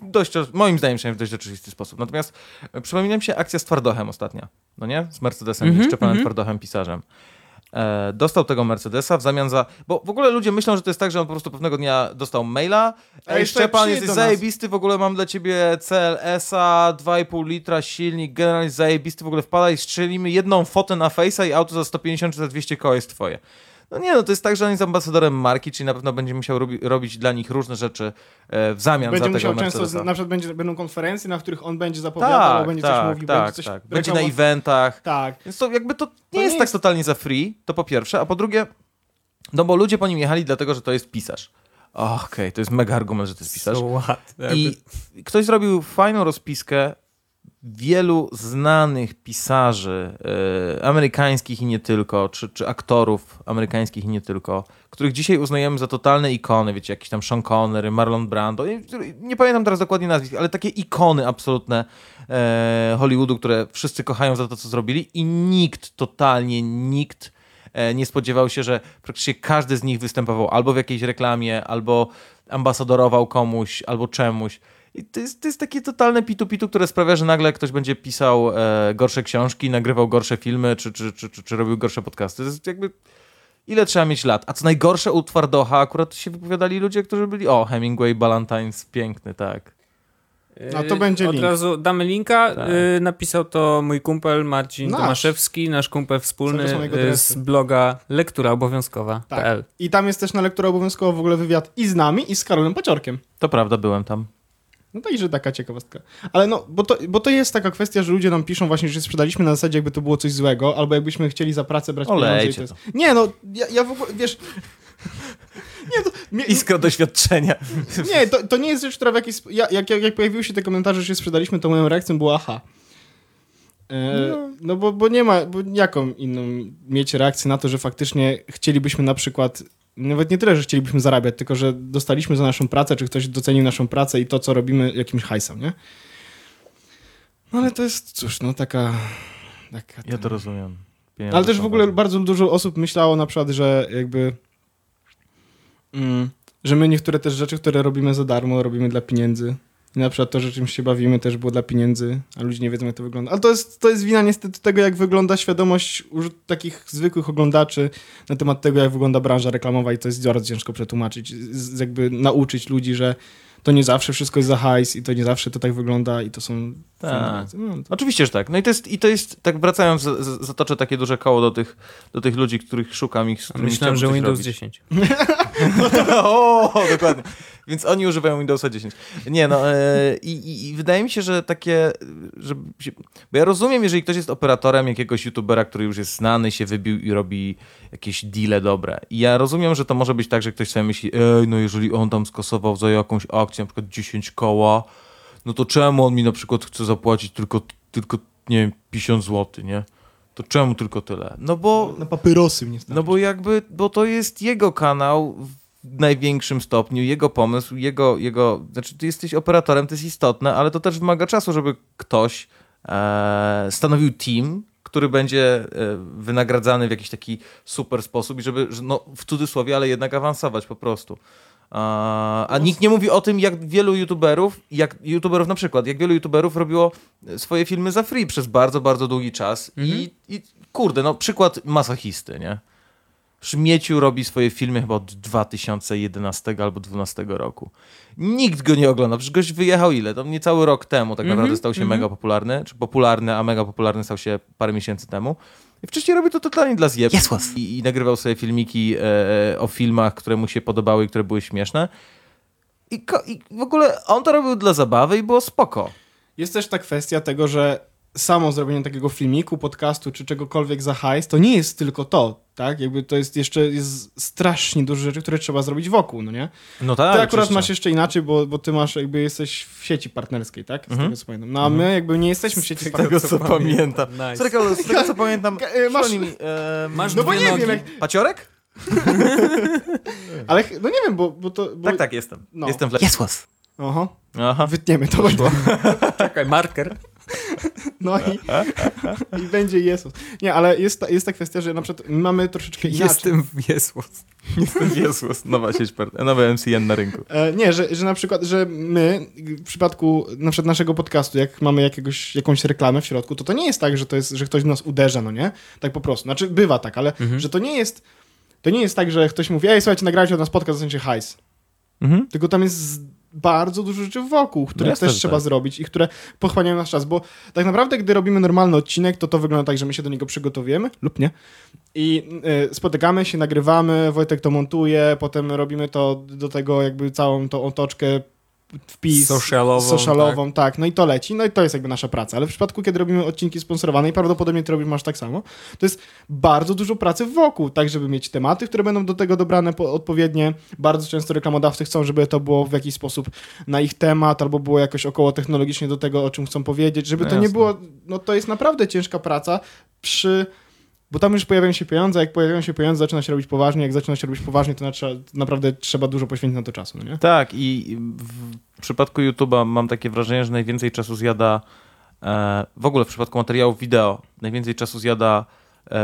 dość, moim zdaniem w dość oczywisty sposób. Natomiast e, przypomina mi się akcja z Twardochem ostatnia, no nie? Z Mercedesem Mhm, i Szczepanem mhm. Twardochem, pisarzem. E, dostał tego Mercedesa w zamian za... Bo w ogóle ludzie myślą, że to jest tak, że on po prostu pewnego dnia dostał maila Ej, jeszcze Szczepan, jesteś zajebisty, w ogóle mam dla ciebie CLS-a, 2,5 litra, silnik, generalnie zajebisty, w ogóle wpadaj, strzelimy jedną fotę na Face'a i auto za 150 czy za 200 koła jest twoje. No nie, no to jest tak, że on jest ambasadorem marki, czyli na pewno będzie musiał robi, robić dla nich różne rzeczy e, w zamian Będzie za musiał tego często, z, Mercedesa. na przykład będzie, będą konferencje, na których on będzie zapowiadał, tak, będzie coś tak, mówił, tak, będzie coś tak. Będzie na eventach. Tak. Więc to jakby to nie nie jest tak jest- totalnie za free, to po pierwsze, a po drugie, no bo ludzie po nim jechali dlatego, że to jest pisarz. Okej, to jest mega argument, że to jest pisarz. So? I ktoś zrobił fajną rozpiskę wielu znanych pisarzy e, amerykańskich i nie tylko, czy, czy aktorów amerykańskich i nie tylko, których dzisiaj uznajemy za totalne ikony, wiecie, jakiś tam Sean Connery, Marlon Brando, nie, pamiętam teraz dokładnie nazwisk, ale takie ikony absolutne e, Hollywoodu, które wszyscy kochają za to, co zrobili. I nikt, totalnie nikt e, nie spodziewał się, że praktycznie każdy z nich występował albo w jakiejś reklamie, albo ambasadorował komuś, albo czemuś. I to jest, to jest takie totalne pitu-pitu, które sprawia, że nagle ktoś będzie pisał e, gorsze książki, nagrywał gorsze filmy, czy, czy, czy, czy, czy robił gorsze podcasty. To jest jakby... Ile trzeba mieć lat? A co najgorsze u Twardocha akurat się wypowiadali ludzie, którzy byli... O, Hemingway, Ballantines, piękny, tak. No to będzie Od link. razu damy linka. Tak. Y, napisał to mój kumpel Marcin Nasz. Tomaszewski, nasz kumpel wspólny y, adresy. z bloga lektura obowiązkowa.pl. Tak. I tam jest też na lekturę obowiązkowo w ogóle wywiad i z nami, i z Karolem Paciorkiem. To prawda, byłem tam. No także taka ciekawostka. Ale no, bo to, bo to jest taka kwestia, że ludzie nam piszą właśnie, że sprzedaliśmy na zasadzie, jakby to było coś złego, albo jakbyśmy chcieli za pracę brać pieniądze. i Olejcie to jest... Nie no, ja, ja w ogóle, wiesz... Nie, to, mnie, Iskra doświadczenia. nie to, to nie jest rzecz, która w jakiś... Ja, jak, jak, jak pojawiły się te komentarze, że się sprzedaliśmy, to moją reakcją była aha. E, no bo, bo nie ma, bo jaką inną mieć reakcję na to, że faktycznie chcielibyśmy na przykład, nawet nie tyle, że chcielibyśmy zarabiać, tylko że dostaliśmy za naszą pracę, czy ktoś docenił naszą pracę i to, co robimy, jakimś hajsem, nie? No ale to jest, cóż, no taka... taka Ja to rozumiem. pieniądze Ale też w ogóle ważne. bardzo dużo osób myślało na przykład, że jakby. Mm, że my niektóre też rzeczy, które robimy za darmo, robimy dla pieniędzy. I na przykład to, że czymś się bawimy, też było dla pieniędzy, a ludzie nie wiedzą, jak to wygląda. Ale to jest, to jest wina niestety tego, jak wygląda świadomość takich zwykłych oglądaczy na temat tego, jak wygląda branża reklamowa, i to jest bardzo ciężko przetłumaczyć. Z, jakby nauczyć ludzi, że to nie zawsze wszystko jest za hajs i to nie zawsze to tak wygląda i to są. Tak. No, to... Oczywiście, że tak. No i to jest, i to jest tak wracając, z- z- zatoczę takie duże koło do tych, do tych ludzi, których szukam ich, z którymi Myślałem, że Windows robić. 10. o, dokładnie. Więc oni używają Windowsa 10. Nie, no e, i, i, wydaje mi się, że takie, że się, bo ja rozumiem, jeżeli ktoś jest operatorem jakiegoś youtubera, który już jest znany, się wybił i robi jakieś deale dobre. I ja rozumiem, że to może być tak, że ktoś sobie myśli, ej, no jeżeli on tam skasował za jakąś akcję, na przykład 10 koła, no to czemu on mi na przykład chce zapłacić tylko, tylko nie wiem, 50 zł, nie? To czemu tylko tyle? No bo... Na papierosy mnie No bo jakby, bo to jest jego kanał w największym stopniu, jego pomysł, jego, jego, znaczy ty jesteś operatorem, to jest istotne, ale to też wymaga czasu, żeby ktoś e, stanowił team, który będzie e, wynagradzany w jakiś taki super sposób i żeby, że no, w cudzysłowie, ale jednak awansować po prostu. A, nikt nie mówi o tym, jak wielu youtuberów, jak youtuberów na przykład, jak wielu youtuberów robiło swoje filmy za free przez bardzo, bardzo długi czas i, i kurde, no przykład masochisty, nie? Szmieciu robi swoje filmy chyba od 2011 albo 2012 roku. Nikt go nie ogląda. Przecież gość wyjechał ile? To niecały rok temu tak naprawdę stał się mega popularny. Czy popularny, a mega popularny stał się parę miesięcy temu. I wcześniej robił to totalnie dla zjeb. I, I nagrywał sobie filmiki e, o filmach, które mu się podobały i które były śmieszne. I, I w ogóle on to robił dla zabawy i było spoko. Jest też ta kwestia tego, że samo zrobienie takiego filmiku, podcastu czy czegokolwiek za hajs, to nie jest tylko to, tak? Jakby to jest jeszcze jest strasznie dużo rzeczy, które trzeba zrobić wokół, no nie? No tak. Ty akurat masz jeszcze inaczej, bo, bo ty masz jakby jesteś w sieci partnerskiej, tak? Z tego co pamiętam. No a my jakby nie jesteśmy w sieci Mhm. Z tego co pamiętam. Nice. Z tego, z tego co pamiętam. Masz- e, Masz No bo nie nogi. wiem, jak... Paciorek? Ale no nie wiem, bo, bo to... Bo... Tak, tak, jestem. No. Jestem w Jesłas. Aha, Aha. wytniemy to. Będzie. Czekaj, marker. No i, i będzie Jezus. Nie, ale jest ta, jest ta kwestia, że na przykład my mamy troszeczkę inaczej. Jestem Jesłos. Jestem Jesłas. Nowa sieć, nowe MCN na rynku. E, nie, że, że na przykład, że my w przypadku na przykład naszego podcastu, jak mamy jakiegoś, jakąś reklamę w środku, to to nie jest tak, że to jest, że ktoś w nas uderza, no nie? Tak po prostu. Znaczy bywa tak, ale że to nie jest to nie jest tak, że ktoś mówi, ej, słuchajcie, nagrajcie od nas podcast, dostaniecie hajs. Mhm. Tylko tam jest bardzo dużo rzeczy wokół, które No też że trzeba tak. zrobić i które pochłaniają nasz czas, bo tak naprawdę, gdy robimy normalny odcinek, to to wygląda tak, że my się do niego przygotowujemy lub nie i y, spotykamy się, nagrywamy, Wojtek to montuje, potem robimy to do tego jakby całą tą otoczkę wpis Socialową, socialową tak. no i to leci, no i to jest jakby nasza praca, ale w przypadku, kiedy robimy odcinki sponsorowane i prawdopodobnie ty robisz masz tak samo, to jest bardzo dużo pracy wokół, tak żeby mieć tematy, które będą do tego dobrane po, odpowiednie. Bardzo często reklamodawcy chcą, żeby to było w jakiś sposób na ich temat, albo było jakoś około technologicznie do tego, o czym chcą powiedzieć, żeby No to nie było, no to jest naprawdę ciężka praca przy... Bo tam już pojawiają się pieniądze, jak pojawiają się pieniądze, zaczyna się robić poważnie, jak zaczyna się robić poważnie, to naprawdę trzeba dużo poświęcić na to czasu, nie? Tak, i w przypadku YouTube'a mam takie wrażenie, że najwięcej czasu zjada, e, w ogóle w przypadku materiałów wideo, najwięcej czasu zjada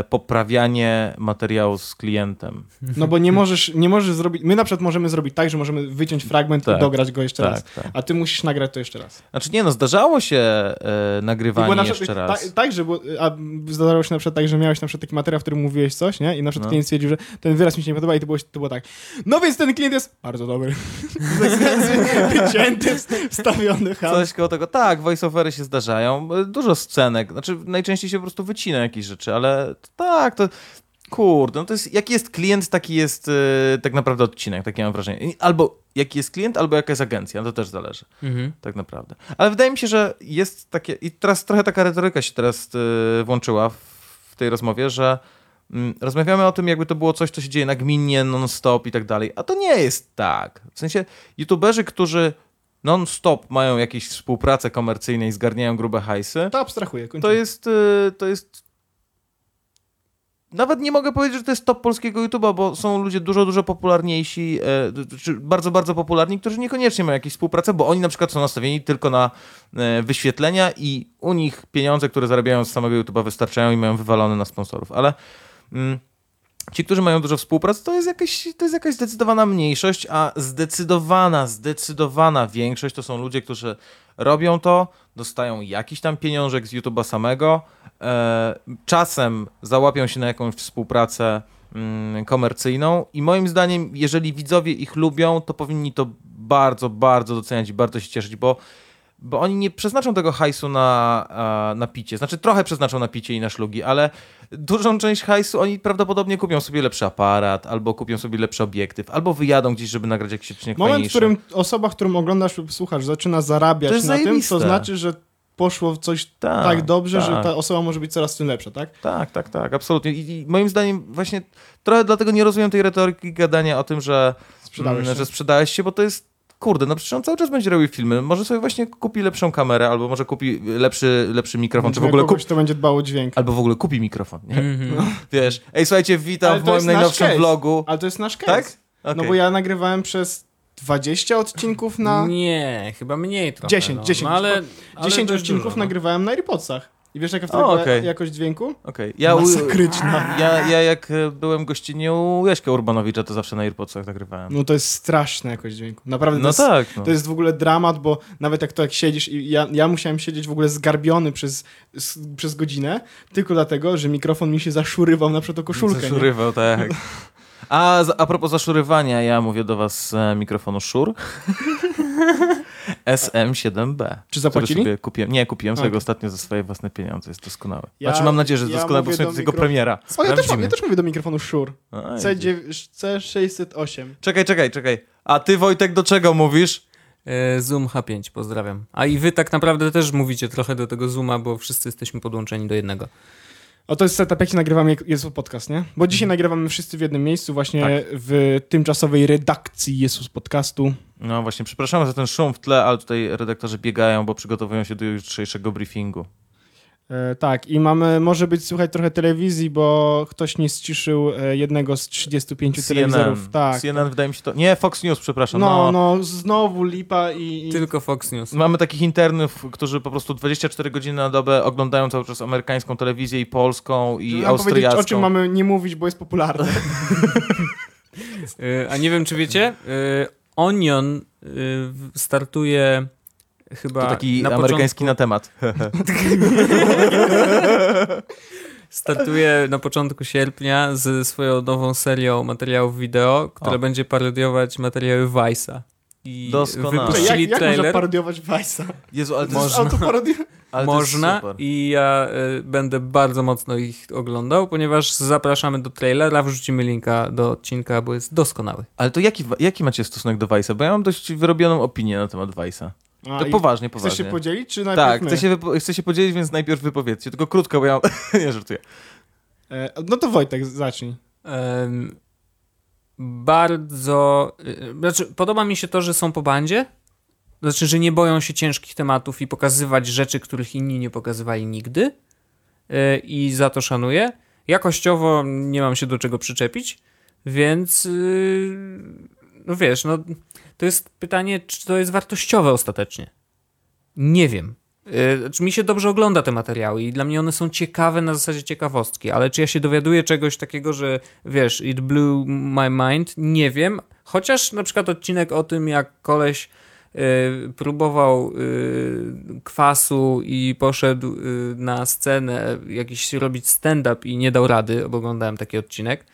poprawianie materiału z klientem. No bo nie możesz, nie możesz zrobić. My na przykład możemy zrobić tak, że możemy wyciąć fragment Tak, i dograć go jeszcze tak, raz. tak. A ty musisz nagrać to jeszcze raz. Znaczy nie no, zdarzało się e, nagrywanie przykład- jeszcze raz. Tak, tak, że było, a zdarzało się na przykład tak, że miałeś na przykład taki materiał, w którym mówiłeś coś, nie? I na przykład No. klient stwierdził, że ten wyraz mi się nie podoba i to było, to było tak. No więc ten klient jest bardzo dobry. Wycięty, wstawiony ham. Coś koło tego. Tak, voiceovery się zdarzają. E, Dużo scenek. Znaczy najczęściej się po prostu wycina jakieś rzeczy, ale tak, to kurde, no to jest, jaki jest klient, taki jest e, tak naprawdę odcinek, takie mam wrażenie. Albo jaki jest klient, albo jaka jest agencja, no to też zależy. Mhm. Tak naprawdę. Ale wydaje mi się, że jest takie. I teraz trochę taka retoryka się teraz y, włączyła w, w tej rozmowie, że mm, rozmawiamy o tym, jakby to było coś, co się dzieje nagminnie, non-stop i tak dalej. A to nie jest tak. W sensie, youtuberzy, którzy non-stop mają jakieś współpracę komercyjne i zgarniają grube hajsy, To abstrahuję. to jest, y, to jest nawet nie mogę powiedzieć, że to jest top polskiego YouTube'a, bo są ludzie dużo, dużo popularniejsi, e, czy bardzo, bardzo popularni, którzy niekoniecznie mają jakieś współpracę, bo oni na przykład są nastawieni tylko na e, wyświetlenia i u nich pieniądze, które zarabiają z samego YouTube'a wystarczają i mają wywalone na sponsorów, ale mm, ci, którzy mają dużo współpracy, to jest, jakaś, to jest jakaś zdecydowana mniejszość, a zdecydowana, zdecydowana większość to są ludzie, którzy robią to, dostają jakiś tam pieniążek z YouTube'a samego, e, czasem załapią się na jakąś współpracę mm, komercyjną i moim zdaniem, jeżeli widzowie ich lubią, to powinni to bardzo, bardzo doceniać i bardzo się cieszyć, bo bo oni nie przeznaczą tego hajsu na, na picie. Znaczy trochę przeznaczą na picie i na szlugi, ale dużą część hajsu oni prawdopodobnie kupią sobie lepszy aparat, albo kupią sobie lepszy obiektyw, albo wyjadą gdzieś, żeby nagrać jakiś odcinek Moment, w fajniejszy. którym osoba, którą oglądasz lub słuchasz, zaczyna zarabiać na tym, zajebiste. to znaczy, że poszło w coś Tak, tak, dobrze, że tak. ta osoba może być coraz tym lepsza, tak? Tak, tak, tak, absolutnie. I, I moim zdaniem właśnie trochę dlatego nie rozumiem tej retoryki gadania o tym, że Sprzedałeś mm, że sprzedałeś się, bo to jest kurde, no przecież on cały czas będzie robił filmy. Może sobie właśnie kupi lepszą kamerę, albo może kupi lepszy, lepszy mikrofon, czy w ogóle kupi, to będzie dbało o dźwięk. albo w ogóle kupi mikrofon, nie? Mhm. Wiesz, ej słuchajcie, witam Ale w moim najnowszym vlogu. Ale to jest nasz case. Tak? No Okej. bo ja nagrywałem przez 20 odcinków na... Nie, chyba mniej trochę. 10, no. 10. No, ale, ale 10 dość odcinków dużo, no. nagrywałem na AirPodsach. I wiesz jaka wtedy O, była okej. jakość dźwięku? Okej. Ja, u- Masakryczna. ja, ja jak e, byłem gościnnie u Jaśka Urbanowicza, to zawsze na AirPodsach nagrywałem. No to jest straszna jakość dźwięku. Naprawdę to, No jest, tak. No. to jest w ogóle dramat, bo nawet jak to jak siedzisz i ja, ja musiałem siedzieć w ogóle zgarbiony przez, s- przez godzinę, tylko dlatego, że mikrofon mi się zaszurywał na przykład o koszulkę. nie? Zaszurywał, tak. A, z- a propos zaszurywania, ja mówię do was z e, mikrofonu Shure. SM7B. Czy zapłacili? Sobie kupiłem. Nie, kupiłem sobie Okej. ostatnio za swoje własne pieniądze. Jest doskonały. Ja- znaczy mam nadzieję, że jest ja doskonały, bo mówię w sumie do to jest jego premiera. O, ja też, mam, ja też mówię do mikrofonu Shure. A, C9 C608. Czekaj, czekaj, czekaj. A ty Wojtek do czego mówisz? E, Zoom H5, pozdrawiam. A i wy tak naprawdę też mówicie trochę do tego Zooma, bo wszyscy jesteśmy podłączeni do jednego. O, to jest setup, jaki nagrywamy, jest podcast, nie? Bo dzisiaj nagrywamy wszyscy w jednym miejscu, właśnie Tak. w tymczasowej redakcji Jesus Podcastu. No właśnie, przepraszamy za ten szum w tle, ale tutaj redaktorzy biegają, bo przygotowują się do jutrzejszego briefingu. E, tak, i mamy, może być słychać trochę telewizji, bo ktoś nie ściszył e, jednego z 35 telewizorów. Tak. CNN wydaje mi się to... Nie, Fox News, przepraszam. No, No, no, znowu lipa i... i... Tylko Fox News. Mamy takich internów, którzy po prostu 24 godziny na dobę oglądają cały czas amerykańską telewizję i polską i powiedzieć, austriacką. o czym mamy nie mówić, bo jest popularne. E, A nie wiem, czy wiecie, Onion startuje chyba To taki na amerykański na temat. Startuje na początku sierpnia z swoją nową serią materiałów wideo, która O. będzie parodiować materiały Vice'a. I Doskonale. Wypuścili jak, jak można trailer. parodiować Vice'a? Jezu, ale to To jest, autoparodia? ale to jest Można super. i ja y, będę bardzo mocno ich oglądał, ponieważ zapraszamy do trailera, wrzucimy linka do odcinka, bo jest doskonały. Ale to jaki, jaki macie stosunek do Vice'a? Bo ja mam dość wyrobioną opinię na temat Vice'a. A, To i poważnie, Chcesz poważnie. się podzielić, czy najpierw tak, my? chcę się, chcę się podzielić, więc najpierw wypowiedzcie. Tylko krótko, bo ja... nie, żartuję. E, no to Wojtek, zacznij. Em, bardzo. y, Znaczy, podoba mi się to, że są po bandzie. Znaczy, że nie boją się ciężkich tematów i pokazywać rzeczy, których inni nie pokazywali nigdy. Y, I za to szanuję. Jakościowo nie mam się do czego przyczepić, więc. y, No wiesz, no. To jest pytanie, czy to jest wartościowe ostatecznie. Nie wiem. Y, Znaczy, mi się dobrze ogląda te materiały i dla mnie one są ciekawe na zasadzie ciekawostki, ale czy ja się dowiaduję czegoś takiego, że wiesz, it blew my mind? Nie wiem. Chociaż na przykład odcinek o tym, jak koleś y, próbował y, kwasu i poszedł na scenę jakiś robić stand-up i nie dał rady, bo oglądałem taki odcinek.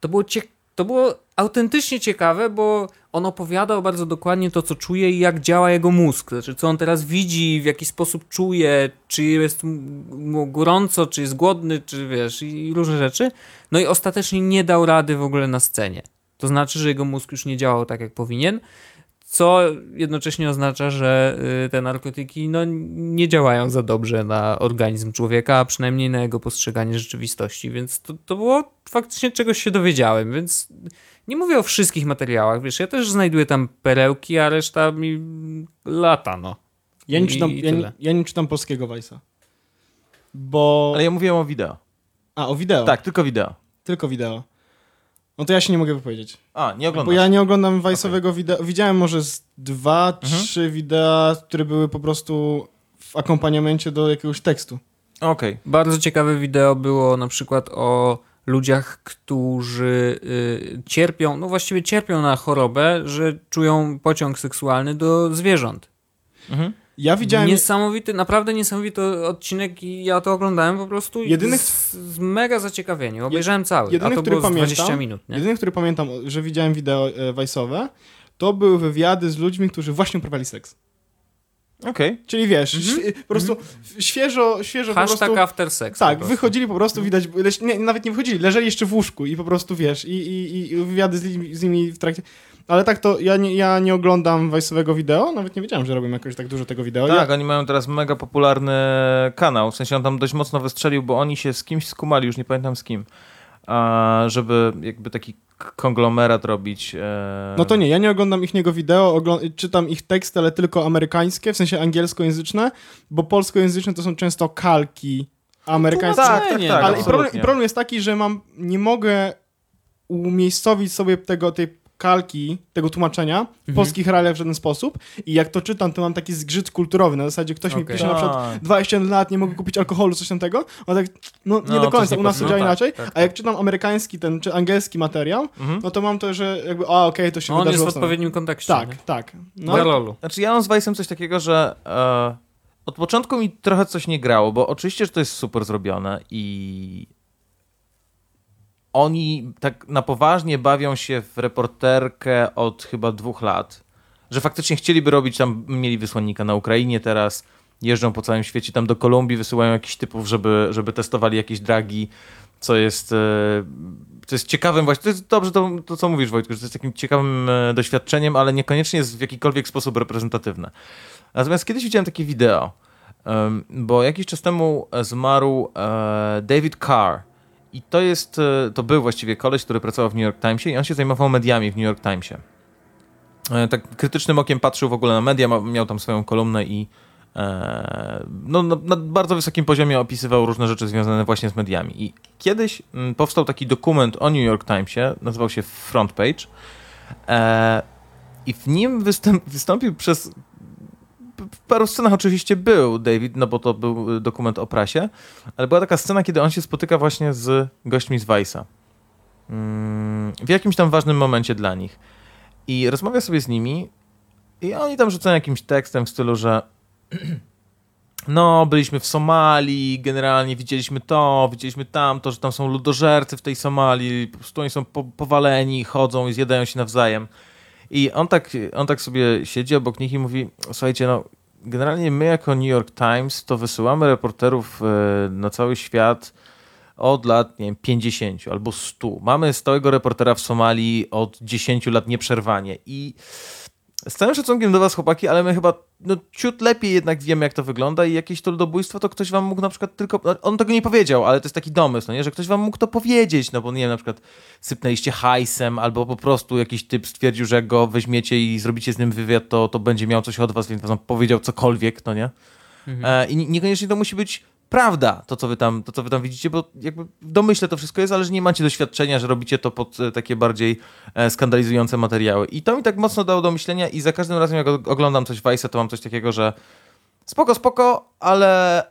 To było cie- to było autentycznie ciekawe, bo on opowiadał bardzo dokładnie to, co czuje i jak działa jego mózg. Znaczy, co on teraz widzi, w jaki sposób czuje, czy jest mu gorąco, czy jest głodny, czy wiesz, i różne rzeczy. No i ostatecznie nie dał rady w ogóle na scenie. To znaczy, że jego mózg już nie działał tak, jak powinien, co jednocześnie oznacza, że y, te narkotyki no, nie działają za dobrze na organizm człowieka, a przynajmniej na jego postrzeganie rzeczywistości. Więc to, to było faktycznie czegoś się dowiedziałem, więc nie mówię o wszystkich materiałach, wiesz, ja też znajduję tam perełki, a reszta mi lata, no. Ja nie I- czytam, i ja, nie- ja nie czytam polskiego Vice'a. Bo... Ale ja mówiłem o wideo. A, o wideo. Tak, tylko wideo. Tylko wideo. No to ja się nie mogę wypowiedzieć. A, nie Bo oglądasz. ja nie oglądam Vice'owego wideo. Widziałem może z dwa, Mhm. trzy wideo, które były po prostu w akompaniamencie do jakiegoś tekstu. Okej. Bardzo ciekawe wideo było na przykład o ludziach, którzy y, cierpią, no właściwie cierpią na chorobę, że czują pociąg seksualny do zwierząt. Mhm. Ja widziałem... Niesamowity, naprawdę niesamowity odcinek i ja to oglądałem po prostu Jedyny, z, z mega zaciekawieniem. Obejrzałem cały, jedyny, a to który było pamiętam- 20 minut. Nie? Jedyny, który pamiętam, że widziałem wideo e, Vice'owe, to były wywiady z ludźmi, którzy właśnie uprawiali seks. Okej. Czyli wiesz, Mhm. świe- po prostu świeżo, świeżo po Hashtag prostu... after sex. po Tak, wychodzili po prostu, widać, leż, nie, nawet nie wychodzili, leżeli jeszcze w łóżku i po prostu, wiesz, i, i, i wywiady z, nimi- z nimi w trakcie... Ale tak to ja nie, ja nie oglądam Vice'owego wideo, nawet nie wiedziałem, że robią jakoś tak dużo tego wideo. Tak, ja, oni mają teraz mega popularny kanał. W sensie on tam dość mocno wystrzelił, bo oni się z kimś skumali, już nie pamiętam z kim. A, żeby jakby taki konglomerat robić. E... No to nie, ja nie oglądam ich niego wideo, oglą- czytam ich teksty, ale tylko amerykańskie, w sensie angielskojęzyczne, bo polskojęzyczne to są często kalki amerykańskie. Tak, tak, tak. no. ale i problem, problem jest taki, że mam, nie mogę umiejscowić sobie tego, tej kalki, tego tłumaczenia w polskich realiach w żaden sposób i jak to czytam, to mam taki zgrzyt kulturowy, na zasadzie ktoś mi Okej. pisze na przykład Tak. 21 lat, nie mogę kupić alkoholu, coś tam tego, on tak, no nie No, do końca, u nas to no działa tak, inaczej, tak, a jak czytam amerykański ten, czy angielski materiał, Mhm. no to mam to, że jakby, a okej, to się No, on jest wydarzyło. w w Stanach. odpowiednim kontekście. nie? Tak, tak. No. No, lolu. Znaczy ja mam z Vice'em coś takiego, że e, od początku mi trochę coś nie grało, bo oczywiście, że to jest super zrobione i oni tak na poważnie bawią się w reporterkę od chyba dwóch lat, że faktycznie chcieliby robić tam, mieli wysłannika na Ukrainie teraz, jeżdżą po całym świecie, tam do Kolumbii wysyłają jakichś typów, żeby, żeby testowali jakieś dragi, co jest, e, co jest ciekawym właśnie, to jest dobrze to, to co mówisz Wojtku, że to jest takim ciekawym e, doświadczeniem, ale niekoniecznie jest w jakikolwiek sposób reprezentatywne. Natomiast kiedyś widziałem takie wideo, bo jakiś czas temu zmarł e, David Carr i to jest, e, to był właściwie koleś, który pracował w New York Timesie i on się zajmował mediami w New York Timesie. E, Tak krytycznym okiem patrzył w ogóle na media, miał tam swoją kolumnę i e, no, na, na bardzo wysokim poziomie opisywał różne rzeczy związane właśnie z mediami. I kiedyś mm, powstał taki dokument o New York Timesie, nazywał się Front Page i w nim wystąpił przez w paru scenach oczywiście był David, no bo to był y, dokument o prasie, ale była taka scena, kiedy on się spotyka właśnie z gośćmi z Vice'a. Mm, W jakimś tam ważnym momencie dla nich. I rozmawia sobie z nimi i oni tam rzucają jakimś tekstem w stylu, że no, byliśmy w Somalii, generalnie widzieliśmy to, widzieliśmy tamto, że tam są ludożercy w tej Somalii, po prostu oni są po, powaleni, chodzą i zjadają się nawzajem. I on tak, on tak sobie siedzi obok nich i mówi, słuchajcie, no generalnie my jako New York Times to wysyłamy reporterów e, na cały świat od lat, nie wiem, 50 albo 100. Mamy stałego reportera w Somalii od 10 lat nieprzerwanie i z całym szacunkiem do was, chłopaki, ale my chyba no, ciut lepiej jednak wiemy, jak to wygląda i jakieś to ludobójstwo, to ktoś wam mógł na przykład tylko... no, On tego nie powiedział, ale to jest taki domysł, no nie? że ktoś wam mógł to powiedzieć, no bo nie wiem, na przykład sypnęliście hajsem, albo po prostu jakiś typ stwierdził, że jak go weźmiecie i zrobicie z nim wywiad, to, to będzie miał coś od was, więc wam powiedział cokolwiek, no nie? E, I nie- niekoniecznie to musi być prawda, to co, wy tam, to co wy tam widzicie, bo jakby w domyśle to wszystko jest, ale że nie macie doświadczenia, że robicie to pod e, takie bardziej e, skandalizujące materiały. I to mi tak mocno dało do myślenia i za każdym razem jak oglądam coś Vice'a, to mam coś takiego, że spoko, spoko, ale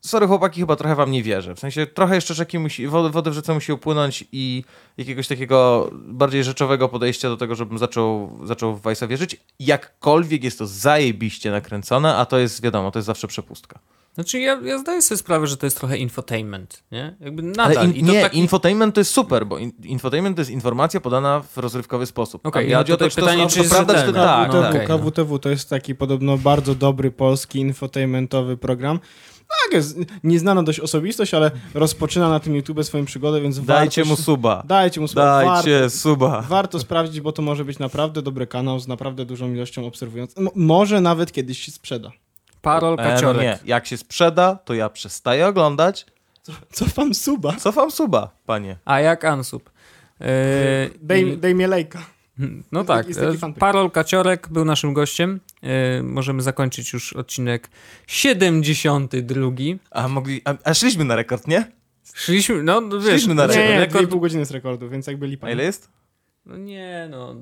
sorry chłopaki, chyba trochę wam nie wierzę. W sensie trochę jeszcze rzeki musi, wody, wody w rzece musi upłynąć i jakiegoś takiego bardziej rzeczowego podejścia do tego, żebym zaczął, zaczął w Vice'a wierzyć. Jakkolwiek jest to zajebiście nakręcone, a to jest, wiadomo, to jest zawsze przepustka. Znaczy ja, ja zdaję sobie sprawę, że to jest trochę infotainment, nie? Jakby nadal. Ale in, I to nie, taki... infotainment to jest super, bo in, infotainment to jest informacja podana w rozrywkowy sposób. Okej, A nie a chodzi o to, tutaj czy to, pytanie, czy to jest prawda, czy to tak, KWTW, tak. no. KWTW to jest taki podobno bardzo dobry polski infotainmentowy program. Tak, jest nieznana dość osobistość, ale rozpoczyna na tym YouTube swoją przygodę, więc Dajcie warto, mu suba. Dajcie mu suba. Dajcie Warto, suba. warto sprawdzić, bo to może być naprawdę dobry kanał z naprawdę dużą ilością obserwujących. Mo- może nawet kiedyś się sprzeda. Parol E, no kaciorek. nie, jak się sprzeda, to ja przestaję oglądać. Co wam suba? Cofam suba, panie. A jak Ansub? Yy, Dej, i- dej mnie lejka. No tak, e. Parol Kaciorek był naszym gościem. E, możemy zakończyć już odcinek 72. A mogli, a, a szliśmy na rekord, nie? Szliśmy, no no wiesz, Szliśmy na Nie, rekord. nie, rekord 2,5 godziny z rekordu, więc jakby lipa. A ile jest? No nie, no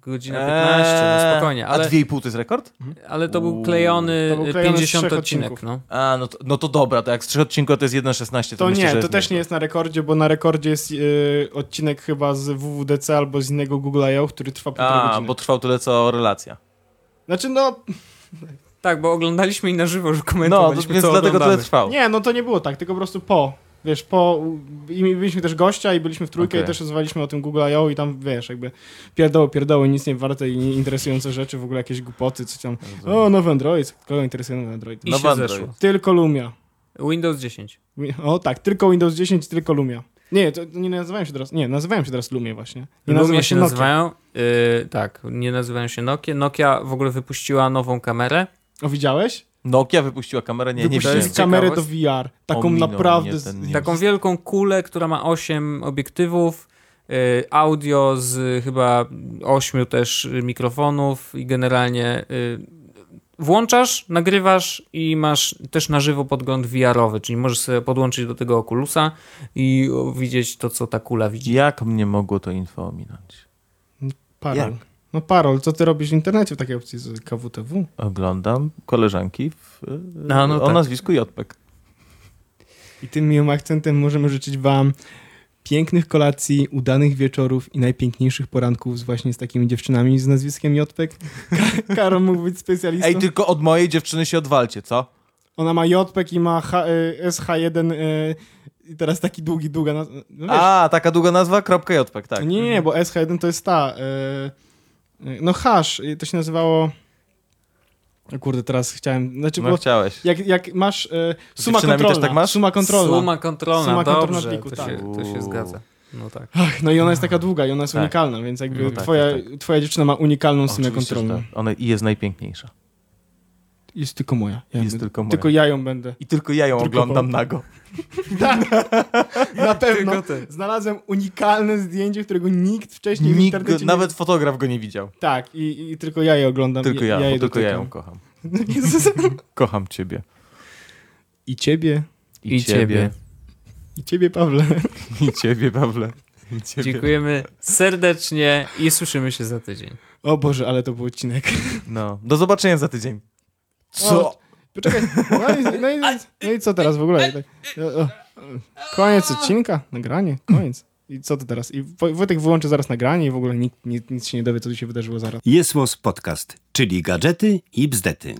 godzina 15, no spokojnie, ale, A 2,5 to jest rekord? ale to był klejony to był klejony z 50 trzech odcinek, odcinków. no. A, no to, no to dobra, to jak z 3 odcinków to jest 1,16, to, To myślę, nie, to też nie jest na rekordzie, bo na rekordzie jest yy, odcinek chyba z WWDC albo z innego Google I.O., który trwa półtorej A, godziny. bo trwał tyle co relacja. Znaczy no, Tak, bo oglądaliśmy i na żywo już No, to, komentowaliśmy, więc dlatego tyle oglądamy. trwał. nie, no to nie było tak, tylko po prostu po. Wiesz, po. I byliśmy też gościa i byliśmy w trójkę Okej. i też rozmawialiśmy o tym Google I.O. i tam wiesz, jakby pierdoły, pierdoły, nic nie warte i nieinteresujące rzeczy, w ogóle jakieś głupoty, co tam. O, nowy Android, kogo interesuje nowy Android? I Nowy się Android. zeszło. Tylko Lumia. Windows 10. Wi- O tak, tylko Windows 10, tylko Lumia. Nie, to nie nazywają się teraz. Nie, nazywają się teraz Lumie właśnie. Nie Lumie się Nokia. nazywają, yy, tak, nie nazywają się Nokia. Nokia w ogóle wypuściła nową kamerę. O, widziałeś? Nokia wypuściła kamerę, nie, nie Wypuścili widziałem. jest kamerę do. VR. Taką Ominął naprawdę. mnie z- ten news. Taką wielką kulę, która ma 8 obiektywów, yy, audio z chyba 8 też y, mikrofonów i generalnie yy, włączasz, nagrywasz i masz też na żywo podgląd VR-owy, czyli możesz sobie podłączyć do tego Oculusa i o, widzieć to, co ta kula widzi. Jak mnie mogło to info ominąć? Parol. Jak? No Parol, co ty robisz w internecie w takiej opcji z KWTW? Oglądam koleżanki w, A, no o tak. nazwisku Jotpek. I tym miłym akcentem możemy życzyć wam pięknych kolacji, udanych wieczorów i najpiękniejszych poranków z właśnie z takimi dziewczynami z nazwiskiem Jotpek. Ka- Karol mógł być specjalistą. Ej, tylko od mojej dziewczyny się odwalcie, co? Ona ma Jotpek i ma H, y, SH1 y, i teraz taki długi, długa naz- no wiesz, A, taka długa nazwa? Kropka Jotpek, tak. Nie, nie, bo SH1 to jest ta. y, no hash, to się nazywało. O kurde, teraz chciałem. Znaczy, No bo chciałeś. jak, jak masz y, suma też kontrolna. tak masz? Suma kontrolna. Suma kontrolna, Suma kontrolna dobrze, pliku, to, tak. się, to się zgadza. No tak. Ach, no i ona jest taka długa i ona jest Tak. unikalna, więc jakby No tak, twoja, tak, twoja dziewczyna ma unikalną sumę Oczywiście, że kontrolną. tak. Ona i jest najpiękniejsza. Jest tylko moja. Ja Jest tylko moja. Tylko ja ją będę. I tylko ja ją Tylko oglądam po- nago. Na pewno. Znalazłem unikalne zdjęcie, którego nikt wcześniej w Nikt internecie go, nie... nawet fotograf go nie widział. Tak, i, i tylko ja je oglądam. Tylko ja, ja je tylko ja ją kocham. Jezus. Kocham ciebie. I ciebie. I ciebie. I ciebie, Pawle. I ciebie, Pawle. I ciebie. Dziękujemy serdecznie i słyszymy się za tydzień. O Boże, ale to był odcinek. No, do zobaczenia za tydzień. Co? Poczekaj. No i, no, i, no i co teraz w ogóle? Tak, o, o, Koniec odcinka? Nagranie? Koniec. I co to teraz? I Wo- Wojtek wyłączy zaraz nagranie i w ogóle nikt, nic, nic się nie dowie, co tu się wydarzyło zaraz. Jest Podcast, czyli gadżety i bzdety.